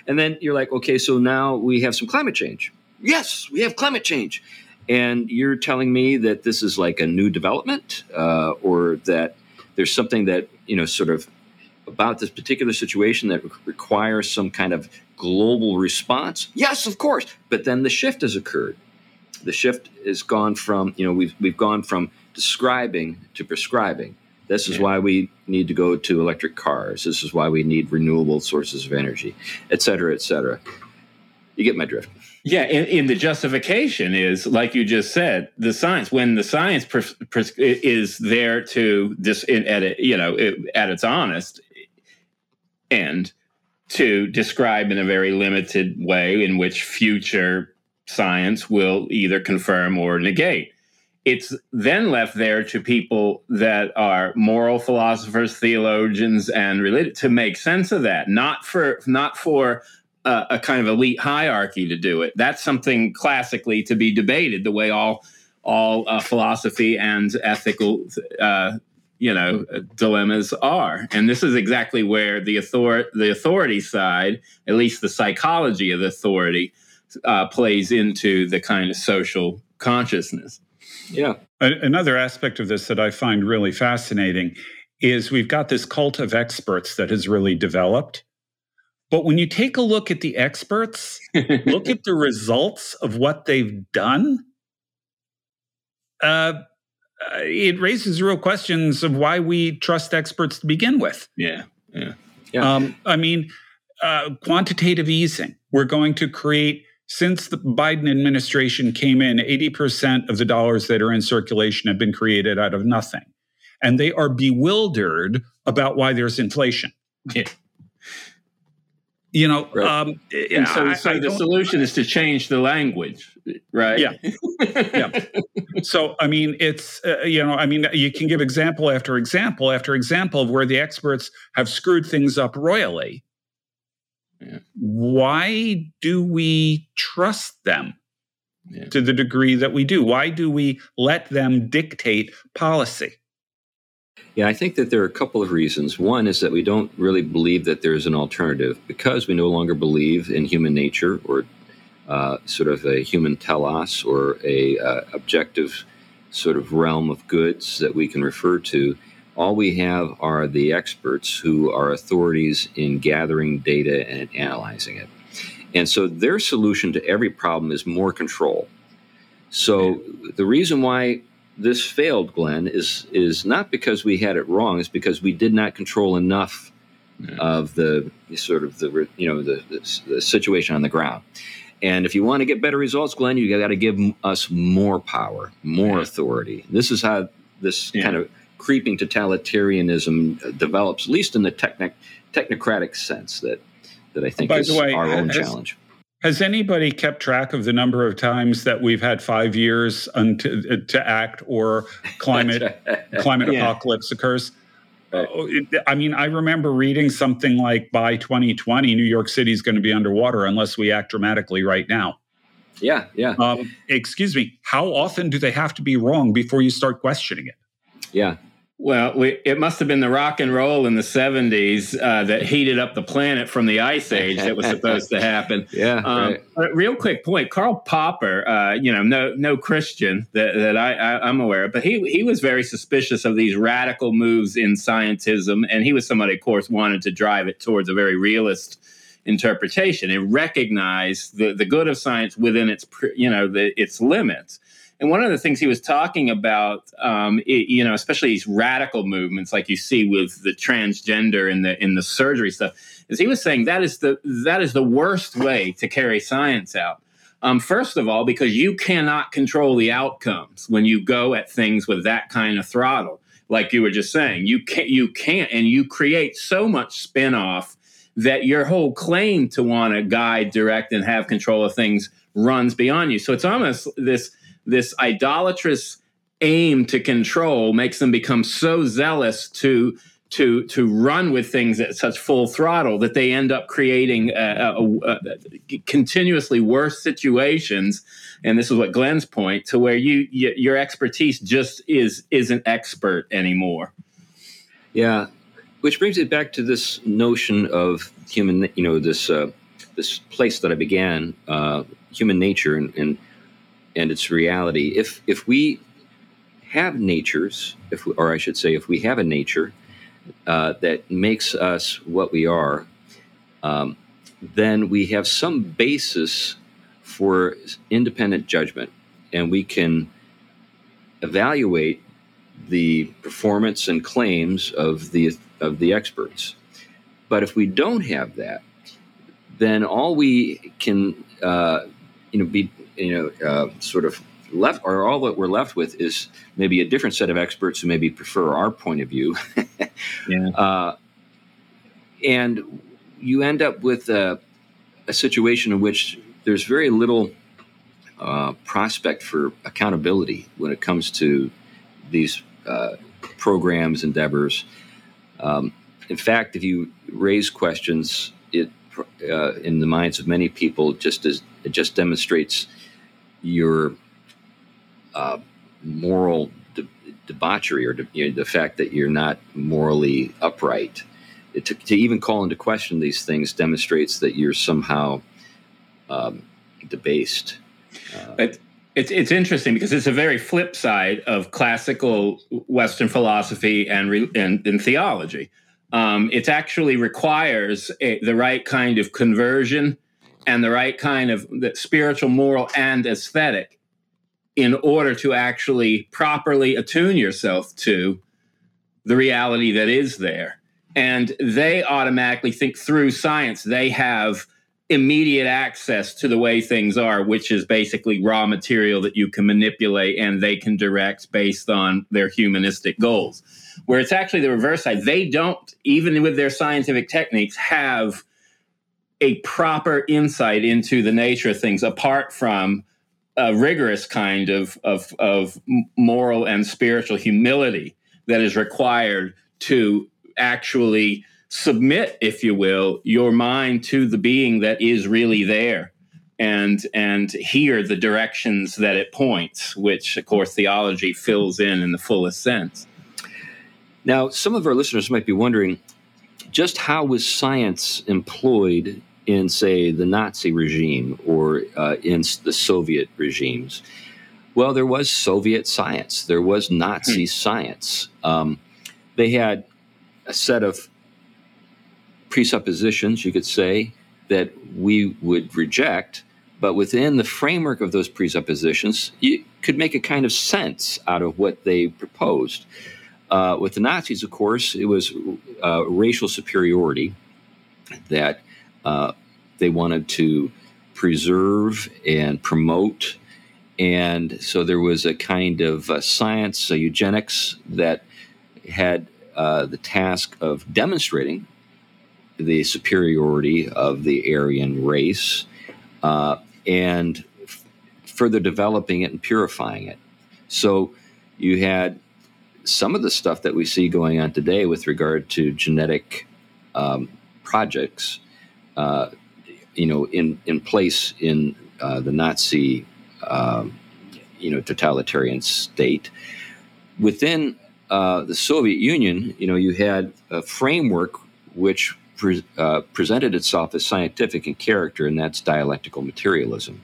A: And then you're like, okay, so now we have some climate change. Yes, we have climate change. And you're telling me that this is like a new development, uh, or that there's something that you know, sort of about this particular situation that requires some kind of global response? Yes, of course. But then the shift has occurred. The shift has gone from, you know, we've, we've gone from describing to prescribing. This is why we need to go to electric cars. This is why we need renewable sources of energy, et cetera, et cetera. You get my drift.
B: Yeah, in, in, the justification is like you just said, the science. When the science pres- pres- is there to this in, at it, you know it, at its honest, end to describe in a very limited way in which future science will either confirm or negate. It's then left there to people that are moral philosophers, theologians, and related to make sense of that. Not for not for a, a kind of elite hierarchy to do it. That's something classically to be debated. The way all all uh, philosophy and ethical uh, you know dilemmas are and this is exactly where the author the authority side at least the psychology of the authority uh, plays into the kind of social consciousness
A: yeah
C: another aspect of this that i find really fascinating is we've got this cult of experts that has really developed but when you take a look at the experts [LAUGHS] look at the results of what they've done uh, uh, it raises real questions of why we trust experts to begin with.
B: Yeah, yeah,
C: yeah. Um, I mean, uh, quantitative easing. We're going to create. Since the Biden administration came in, 80% of the dollars that are in circulation have been created out of nothing. And they are bewildered about why there's inflation.
B: Yeah.
C: You know, right. um,
B: and so, I, so I the solution is to change the language, right?
C: Yeah, yeah. So, I mean, it's uh, you know, I mean, you can give example after example after example of where the experts have screwed things up royally. Yeah. Why do we trust them yeah. to the degree that we do? Why do we let them dictate policy?
A: Yeah, I think that there are a couple of reasons. One is that we don't really believe that there is an alternative because we no longer believe in human nature or uh, sort of a human telos or a uh, objective sort of realm of goods that we can refer to. All we have are the experts who are authorities in gathering data and analyzing it. And so their solution to every problem is more control. So the reason why this failed, Glenn, is is not because we had it wrong. It's because we did not control enough yeah. of the sort of the you know the, the, the situation on the ground. And if you want to get better results, Glenn, you got to give us more power, more yeah. authority. This is how this yeah. kind of creeping totalitarianism develops, at least in the technic, technocratic sense that that I think By is way, our own challenge.
C: Has anybody kept track of the number of times that we've had five years unto, to act or climate [LAUGHS] climate yeah. apocalypse occurs? Right. Oh, I mean, I remember reading something like by 2020, New York City is going to be underwater unless we act dramatically right now.
A: Yeah, yeah. Um,
C: excuse me. How often do they have to be wrong before you start questioning it?
A: Yeah,
B: well, we, it must have been the rock and roll in the 70s uh, that heated up the planet from the ice age that was supposed to happen. [LAUGHS]
A: Yeah. Um,
B: right. Real quick point Karl Popper, uh, you know, no no Christian that, that I, I, am aware of, but he, he was very suspicious of these radical moves in scientism. And he was somebody, of course, wanted to drive it towards a very realist interpretation and recognize the, the good of science within its, you know, the, its limits. And one of the things he was talking about, um, it, you know, especially these radical movements like you see with the transgender and the in the surgery stuff, is he was saying that is the that is the worst way to carry science out. Um, first of all, because you cannot control the outcomes when you go at things with that kind of throttle. like you were just saying. You can't, you can't, and you create so much spinoff that your whole claim to want to guide, direct, and have control of things runs beyond you. So it's almost this this idolatrous aim to control makes them become so zealous to to to run with things at such full throttle that they end up creating uh, uh, uh, continuously worse situations. And this is what Glenn's point to where you, you your expertise just is isn't expert anymore.
A: Yeah. Which brings it back to this notion of human you know this uh, this place that I began uh, human nature and, and and its reality if if we have natures if we, or I should say if we have a nature uh, that makes us what we are, um, then we have some basis for independent judgment, and we can evaluate the performance and claims of the of the experts. But if we don't have that, then all we can, uh, you know, be you know, uh, sort of left, or all that we're left with is maybe a different set of experts who maybe prefer our point of view. [LAUGHS] yeah. Uh, and you end up with a, a, situation in which there's very little uh, prospect for accountability when it comes to these uh, programs, endeavors. Um, in fact, if you raise questions, it uh, in the minds of many people just as it just demonstrates your uh, moral de- debauchery or de- you know, the fact that you're not morally upright. To, to, even call into question these things demonstrates that you're somehow um, debased.
B: Uh, it, it's, it's interesting because it's a very flip side of classical Western philosophy and, re, and, and theology. Um, it actually requires a, the right kind of conversion and the right kind of spiritual, moral, and aesthetic in order to actually properly attune yourself to the reality that is there. And they automatically think through science, they have immediate access to the way things are, which is basically raw material that you can manipulate and they can direct based on their humanistic goals. Where it's actually the reverse side. They don't, even with their scientific techniques, have a proper insight into the nature of things apart from a rigorous kind of, of, of moral and spiritual humility that is required to actually submit, if you will, your mind to the being that is really there and and hear the directions that it points, which of course theology fills in in the fullest sense.
A: Now, some of our listeners might be wondering just how was science employed in, say, the Nazi regime or uh, in the Soviet regimes? Well, there was Soviet science, there was Nazi hmm. science. Um, they had a set of presuppositions, you could say, that we would reject, but within the framework of those presuppositions, you could make a kind of sense out of what they proposed. Uh, with the Nazis, of course, it was uh, racial superiority that uh, they wanted to preserve and promote. And so there was a kind of uh, science, a eugenics, that had uh, the task of demonstrating the superiority of the Aryan race uh, and f- further developing it and purifying it. So you had some of the stuff that we see going on today with regard to genetic um, projects uh, you know, in in place in uh, the Nazi, um, you know, totalitarian state. Within uh, the Soviet Union, you know, you had a framework which pre- uh, presented itself as scientific in character, and that's dialectical materialism.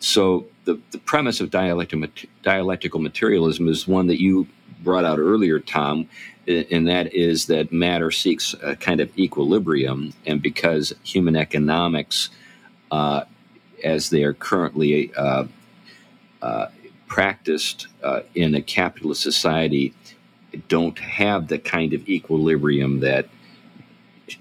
A: So the, the premise of dialectical, dialectical materialism is one that you brought out earlier, Tom, and that is that matter seeks a kind of equilibrium, and because human economics, uh, as they are currently uh, uh, practiced uh, in a capitalist society, don't have the kind of equilibrium that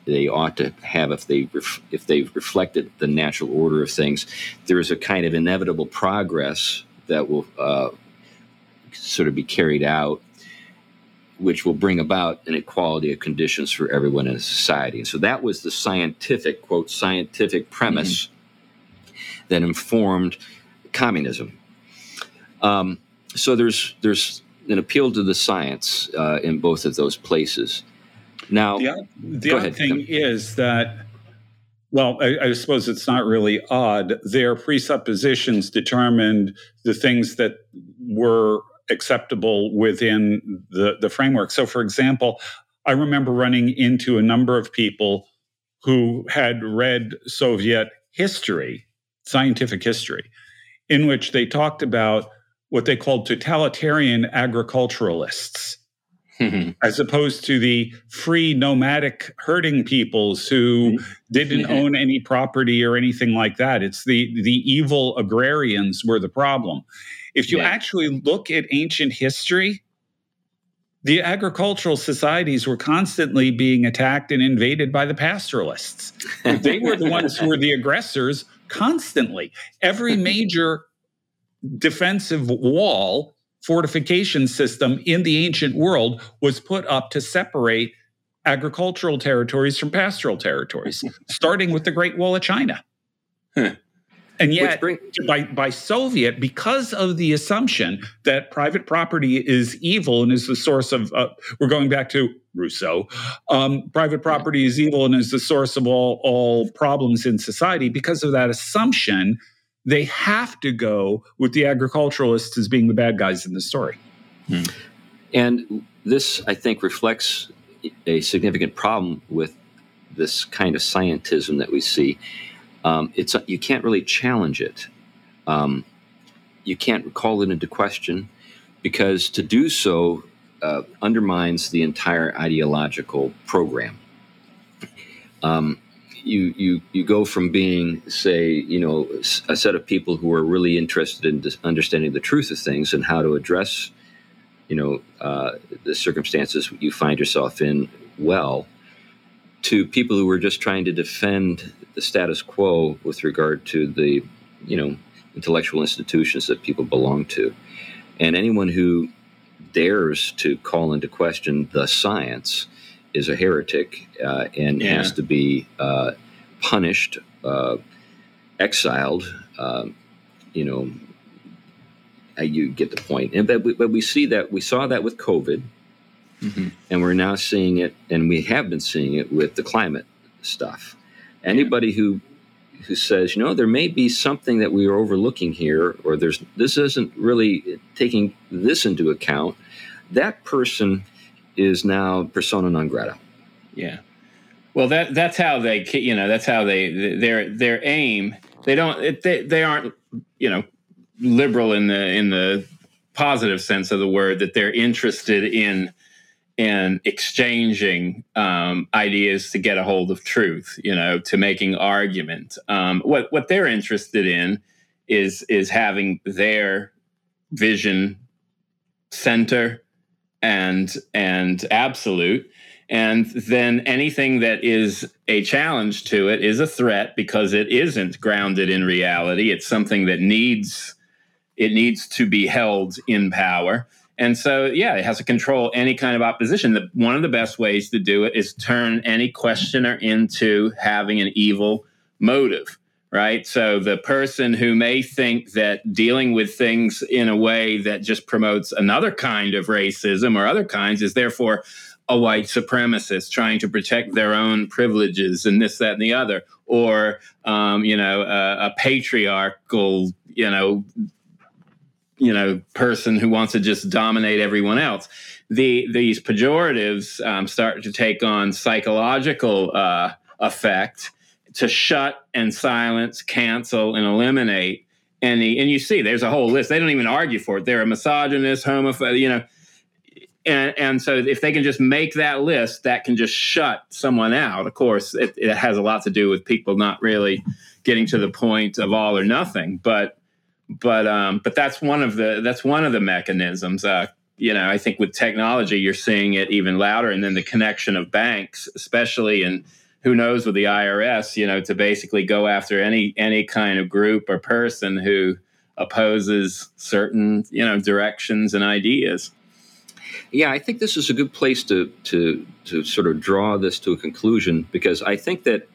A: they ought to have if they ref- if they've reflected the natural order of things. There is a kind of inevitable progress that will uh, sort of be carried out which will bring about an equality of conditions for everyone in society. And so that was the scientific, quote, scientific premise mm-hmm. that informed communism. Um, so there's there's an appeal to the science uh, in both of those places. Now,
C: the, the other ahead. thing is that, well, I, I, suppose it's not really odd. Their presuppositions determined the things that were acceptable within the, the framework. So, for example, I remember running into a number of people who had read Soviet history, scientific history, in which they talked about what they called totalitarian agriculturalists. Mm-hmm. As opposed to the free nomadic herding peoples who mm-hmm. didn't [LAUGHS] own any property or anything like that. It's the, the evil agrarians were the problem. If you yeah. actually look at ancient history, the agricultural societies were constantly being attacked and invaded by the pastoralists. they were the ones who were the aggressors constantly. Every [LAUGHS] major defensive wall fortification system in the ancient world was put up to separate agricultural territories from pastoral territories, starting with the Great Wall of China. And yet, bring- by, by Soviet, because of the assumption that private property is evil and is the source of, uh, we're going back to Rousseau, um, private property is evil and is the source of all, all problems in society. Because of that assumption, they have to go with the agriculturalists as being the bad guys in the story.
A: Hmm. And this, I think, reflects a significant problem with this kind of scientism that we see. Um, it's you can't really challenge it. Um, you can't call it into question because to do so uh, undermines the entire ideological program. Um, you you you go from being say you know a set of people who are really interested in understanding the truth of things and how to address you know uh, the circumstances you find yourself in well to people who are just trying to defend the status quo with regard to the you know intellectual institutions that people belong to and anyone who dares to call into question the science is a heretic uh, and yeah. has to be uh, punished, uh, exiled. Um, you know, you get the point. And but we, but we see that we saw that with COVID, mm-hmm. and we're now seeing it, and we have been seeing it with the climate stuff. Anybody yeah. who who says, you know, there may be something that we are overlooking here, or there's this isn't really taking this into account, that person is now persona non grata.
B: Yeah. Well, that that's how they you know that's how they their their aim they don't they they aren't you know liberal in the in the positive sense of the word that they're interested in in exchanging um, ideas to get a hold of truth you know to making argument. Um, what what they're interested in is is having their vision center and and absolute. And then anything that is a challenge to it is a threat because it isn't grounded in reality. It's something that needs it needs to be held in power and so yeah it has to control any kind of opposition the, one of the best ways to do it is turn any questioner into having an evil motive right? So the person who may think that dealing with things in a way that just promotes another kind of racism or other kinds is therefore a white supremacist trying to protect their own privileges and this, that, and the other, or um, you know, a, a patriarchal, you know, you know, person who wants to just dominate everyone else. The these pejoratives um, start to take on psychological uh, effect to shut and silence, cancel, and eliminate any. And you see, there's a whole list. They don't even argue for it. They're a misogynist, homophobe, you know. And, and so if they can just make that list, that can just shut someone out. Of course, it, it has a lot to do with people not really getting to the point of all or nothing. But but um, but that's one of the that's one of the mechanisms. Uh, you know, I think with technology, you're seeing it even louder, and then the connection of banks, especially and who knows with the IRS, you know, to basically go after any any kind of group or person who opposes certain, you know, directions and ideas.
A: Yeah, I think this is a good place to to to sort of draw this to a conclusion because I think that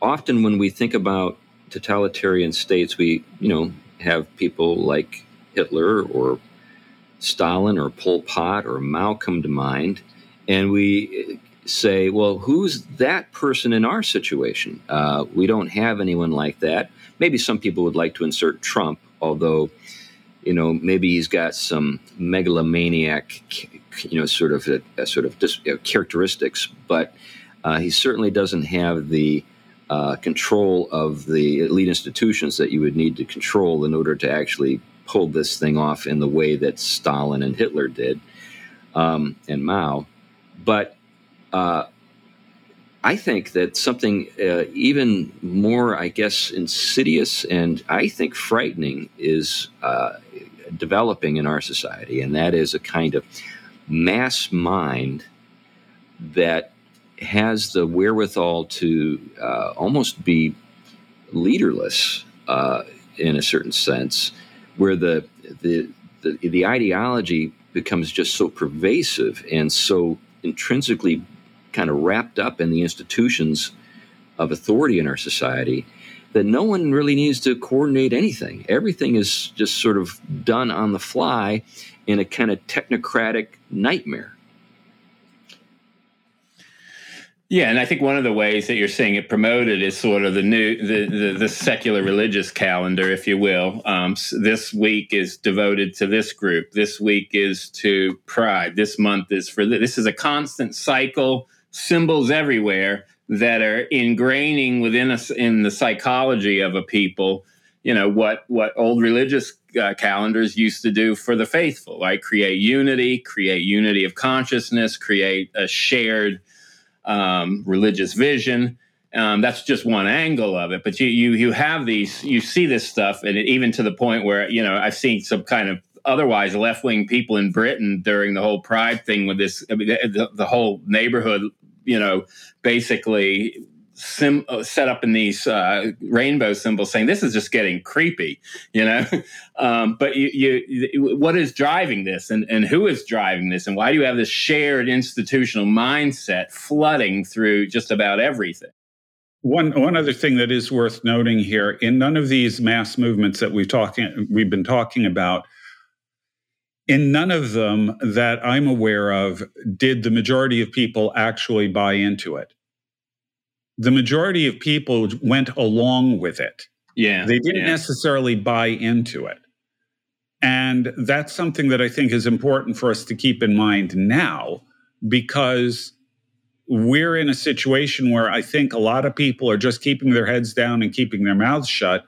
A: often when we think about totalitarian states, we you know have people like Hitler or Stalin or Pol Pot or Mao come to mind, and we say, well, who's that person in our situation? Uh, we don't have anyone like that. Maybe some people would like to insert Trump, although, you know, maybe he's got some megalomaniac, you know, sort of a, a sort of dis, know, characteristics, but uh, he certainly doesn't have the uh, control of the elite institutions that you would need to control in order to actually pull this thing off in the way that Stalin and Hitler did, um, and Mao. But uh, I think that something uh, even more, I guess, insidious and I think frightening is uh, developing in our society, and that is a kind of mass mind that has the wherewithal to uh, almost be leaderless uh, in a certain sense, where the, the the the ideology becomes just so pervasive and so intrinsically kind of wrapped up in the institutions of authority in our society that no one really needs to coordinate anything. Everything is just sort of done on the fly in a kind of technocratic nightmare.
B: Yeah, and I think one of the ways that you're seeing it promoted is sort of the new the the, the secular religious calendar, if you will. Um, this week is devoted to this group. This week is to Pride. This month is for this. This is a constant cycle. Symbols everywhere that are ingraining within us in the psychology of a people. You know what what old religious uh, calendars used to do for the faithful, right? Create unity, create unity of consciousness, create a shared um, religious vision. Um, that's just one angle of it, but you you you have these you see this stuff, and it, even to the point where you know I've seen some kind of otherwise left wing people in Britain during the whole Pride thing with this I mean, the, the whole neighborhood, you know, basically sim, uh, set up in these uh, rainbow symbols saying this is just getting creepy you know? [LAUGHS] Um, but you, you, what is driving this? And, and who is driving this? And why do you have this shared institutional mindset flooding through just about everything?
C: One one other thing that is worth noting here in none of these mass movements that we've talking we've been talking about in none of them that I'm aware of did the majority of people actually buy into it the majority of people went along with it.
B: Yeah.
C: They didn't
B: yeah.
C: necessarily buy into it. And that's something that I think is important for us to keep in mind now because we're in a situation where I think a lot of people are just keeping their heads down and keeping their mouths shut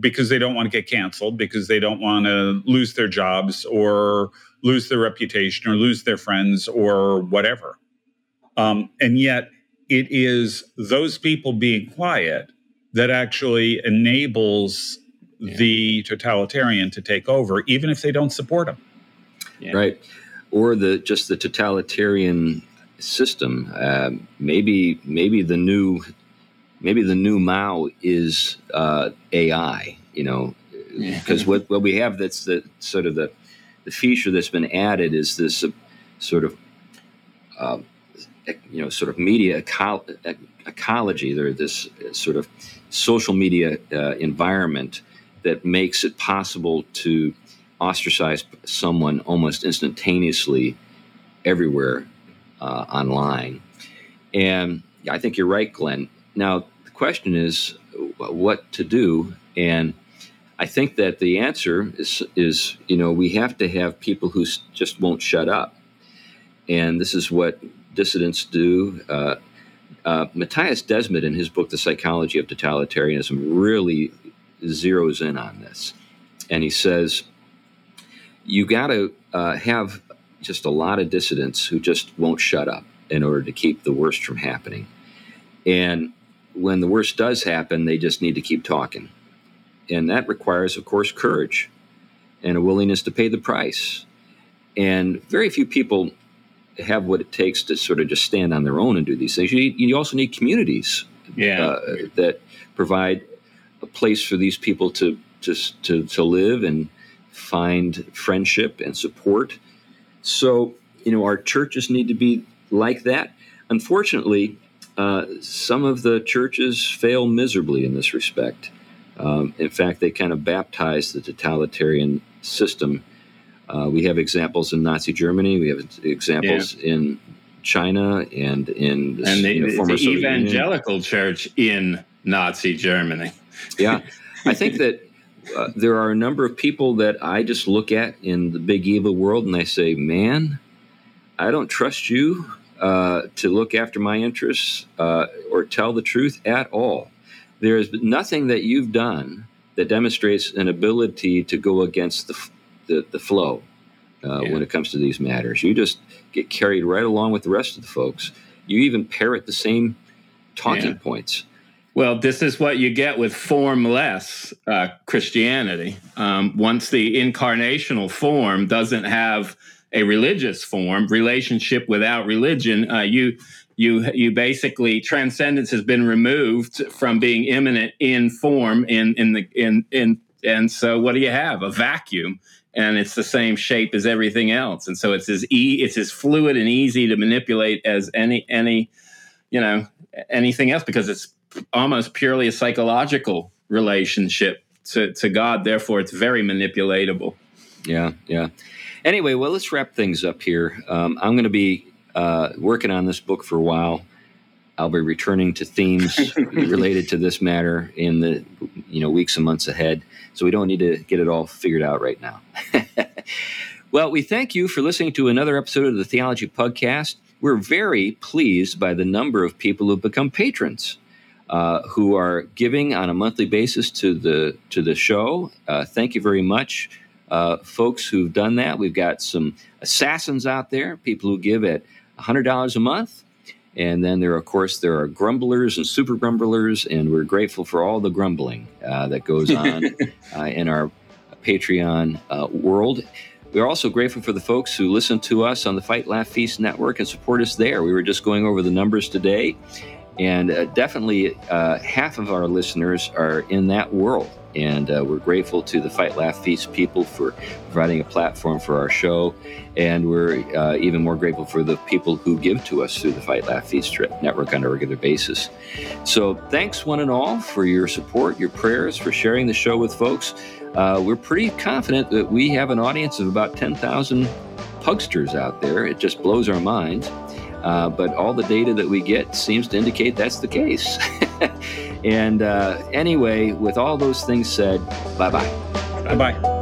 C: because they don't want to get canceled, because they don't want to lose their jobs or lose their reputation or lose their friends or whatever. Um, and yet, it is those people being quiet that actually enables yeah. the totalitarian to take over, even if they don't support them.
A: Yeah. Right. Or the just the totalitarian system. Uh, maybe maybe the new maybe the new Mao is uh, AI. You know, because yeah. what what we have that's the sort of the the feature that's been added is this uh, sort of uh, you know sort of media eco- ecology. There's this sort of social media uh, environment that makes it possible to ostracize someone almost instantaneously everywhere uh, online. And I think you're right, Glenn. Now the question is what to do, and I think that the answer is is you know we have to have people who just won't shut up, and this is what dissidents do. Uh, uh, Mattias Desmet, in his book, The Psychology of Totalitarianism, really zeroes in on this. And he says, you got to uh, have just a lot of dissidents who just won't shut up in order to keep the worst from happening. And when the worst does happen, they just need to keep talking. And that requires, of course, courage and a willingness to pay the price. And very few people have what it takes to sort of just stand on their own and do these things. You, need, you also need communities
B: yeah. uh,
A: that provide a place for these people to, to, to, to live and find friendship and support. So, you know, our churches need to be like that. Unfortunately, uh, some of the churches fail miserably in this respect. Um, in fact, they kind of baptize the totalitarian system. Uh, we have examples in Nazi Germany. We have examples yeah. in China and in
B: the, and the, you know, former the evangelical Union. church in Nazi Germany. [LAUGHS]
A: yeah, I think that uh, there are a number of people that I just look at in the big evil world and I say, man, I don't trust you uh, to look after my interests uh, or tell the truth at all. There is nothing that you've done that demonstrates an ability to go against the, the, the flow uh, yeah. when it comes to these matters. You just get carried right along with the rest of the folks. You even parrot the same talking yeah. points.
B: Well, this is what you get with formless uh, Christianity. Um, once the incarnational form doesn't have a religious form, relationship without religion, uh, you you you basically transcendence has been removed from being immanent in form in in the in in and so what do you have a vacuum and it's the same shape as everything else and so it's as e it's as fluid and easy to manipulate as any any you know anything else because it's almost purely a psychological relationship to, to God. Therefore, it's very manipulatable.
A: Yeah, yeah. Anyway, well, let's wrap things up here. Um, I'm going to be uh, working on this book for a while. I'll be returning to themes [LAUGHS] related to this matter in the you know weeks and months ahead. So we don't need to get it all figured out right now. [LAUGHS] well, we thank you for listening to another episode of the Theology Pugcast. We're very pleased by the number of people who've become patrons uh, who are giving on a monthly basis to the to the show. Uh, thank you very much, uh, folks who've done that. We've got some assassins out there, people who give at hundred dollars a month, and then there, of course, there are grumblers and super grumblers, and we're grateful for all the grumbling uh, that goes [LAUGHS] on uh, in our Patreon uh, world. We're also grateful for the folks who listen to us on the Fight Laugh Feast network and support us there. We were just going over the numbers today, and uh, definitely, uh, half of our listeners are in that world. And uh, we're grateful to the Fight Laugh Feast people for providing a platform for our show. And we're uh, even more grateful for the people who give to us through the Fight Laugh Feast network on a regular basis. So thanks, one and all, for your support, your prayers, for sharing the show with folks. Uh, we're pretty confident that we have an audience of about 10,000 pugsters out there. It just blows our minds. Uh, but all the data that we get seems to indicate that's the case. [LAUGHS] and uh, anyway, with all those things said, bye bye.
C: Bye bye.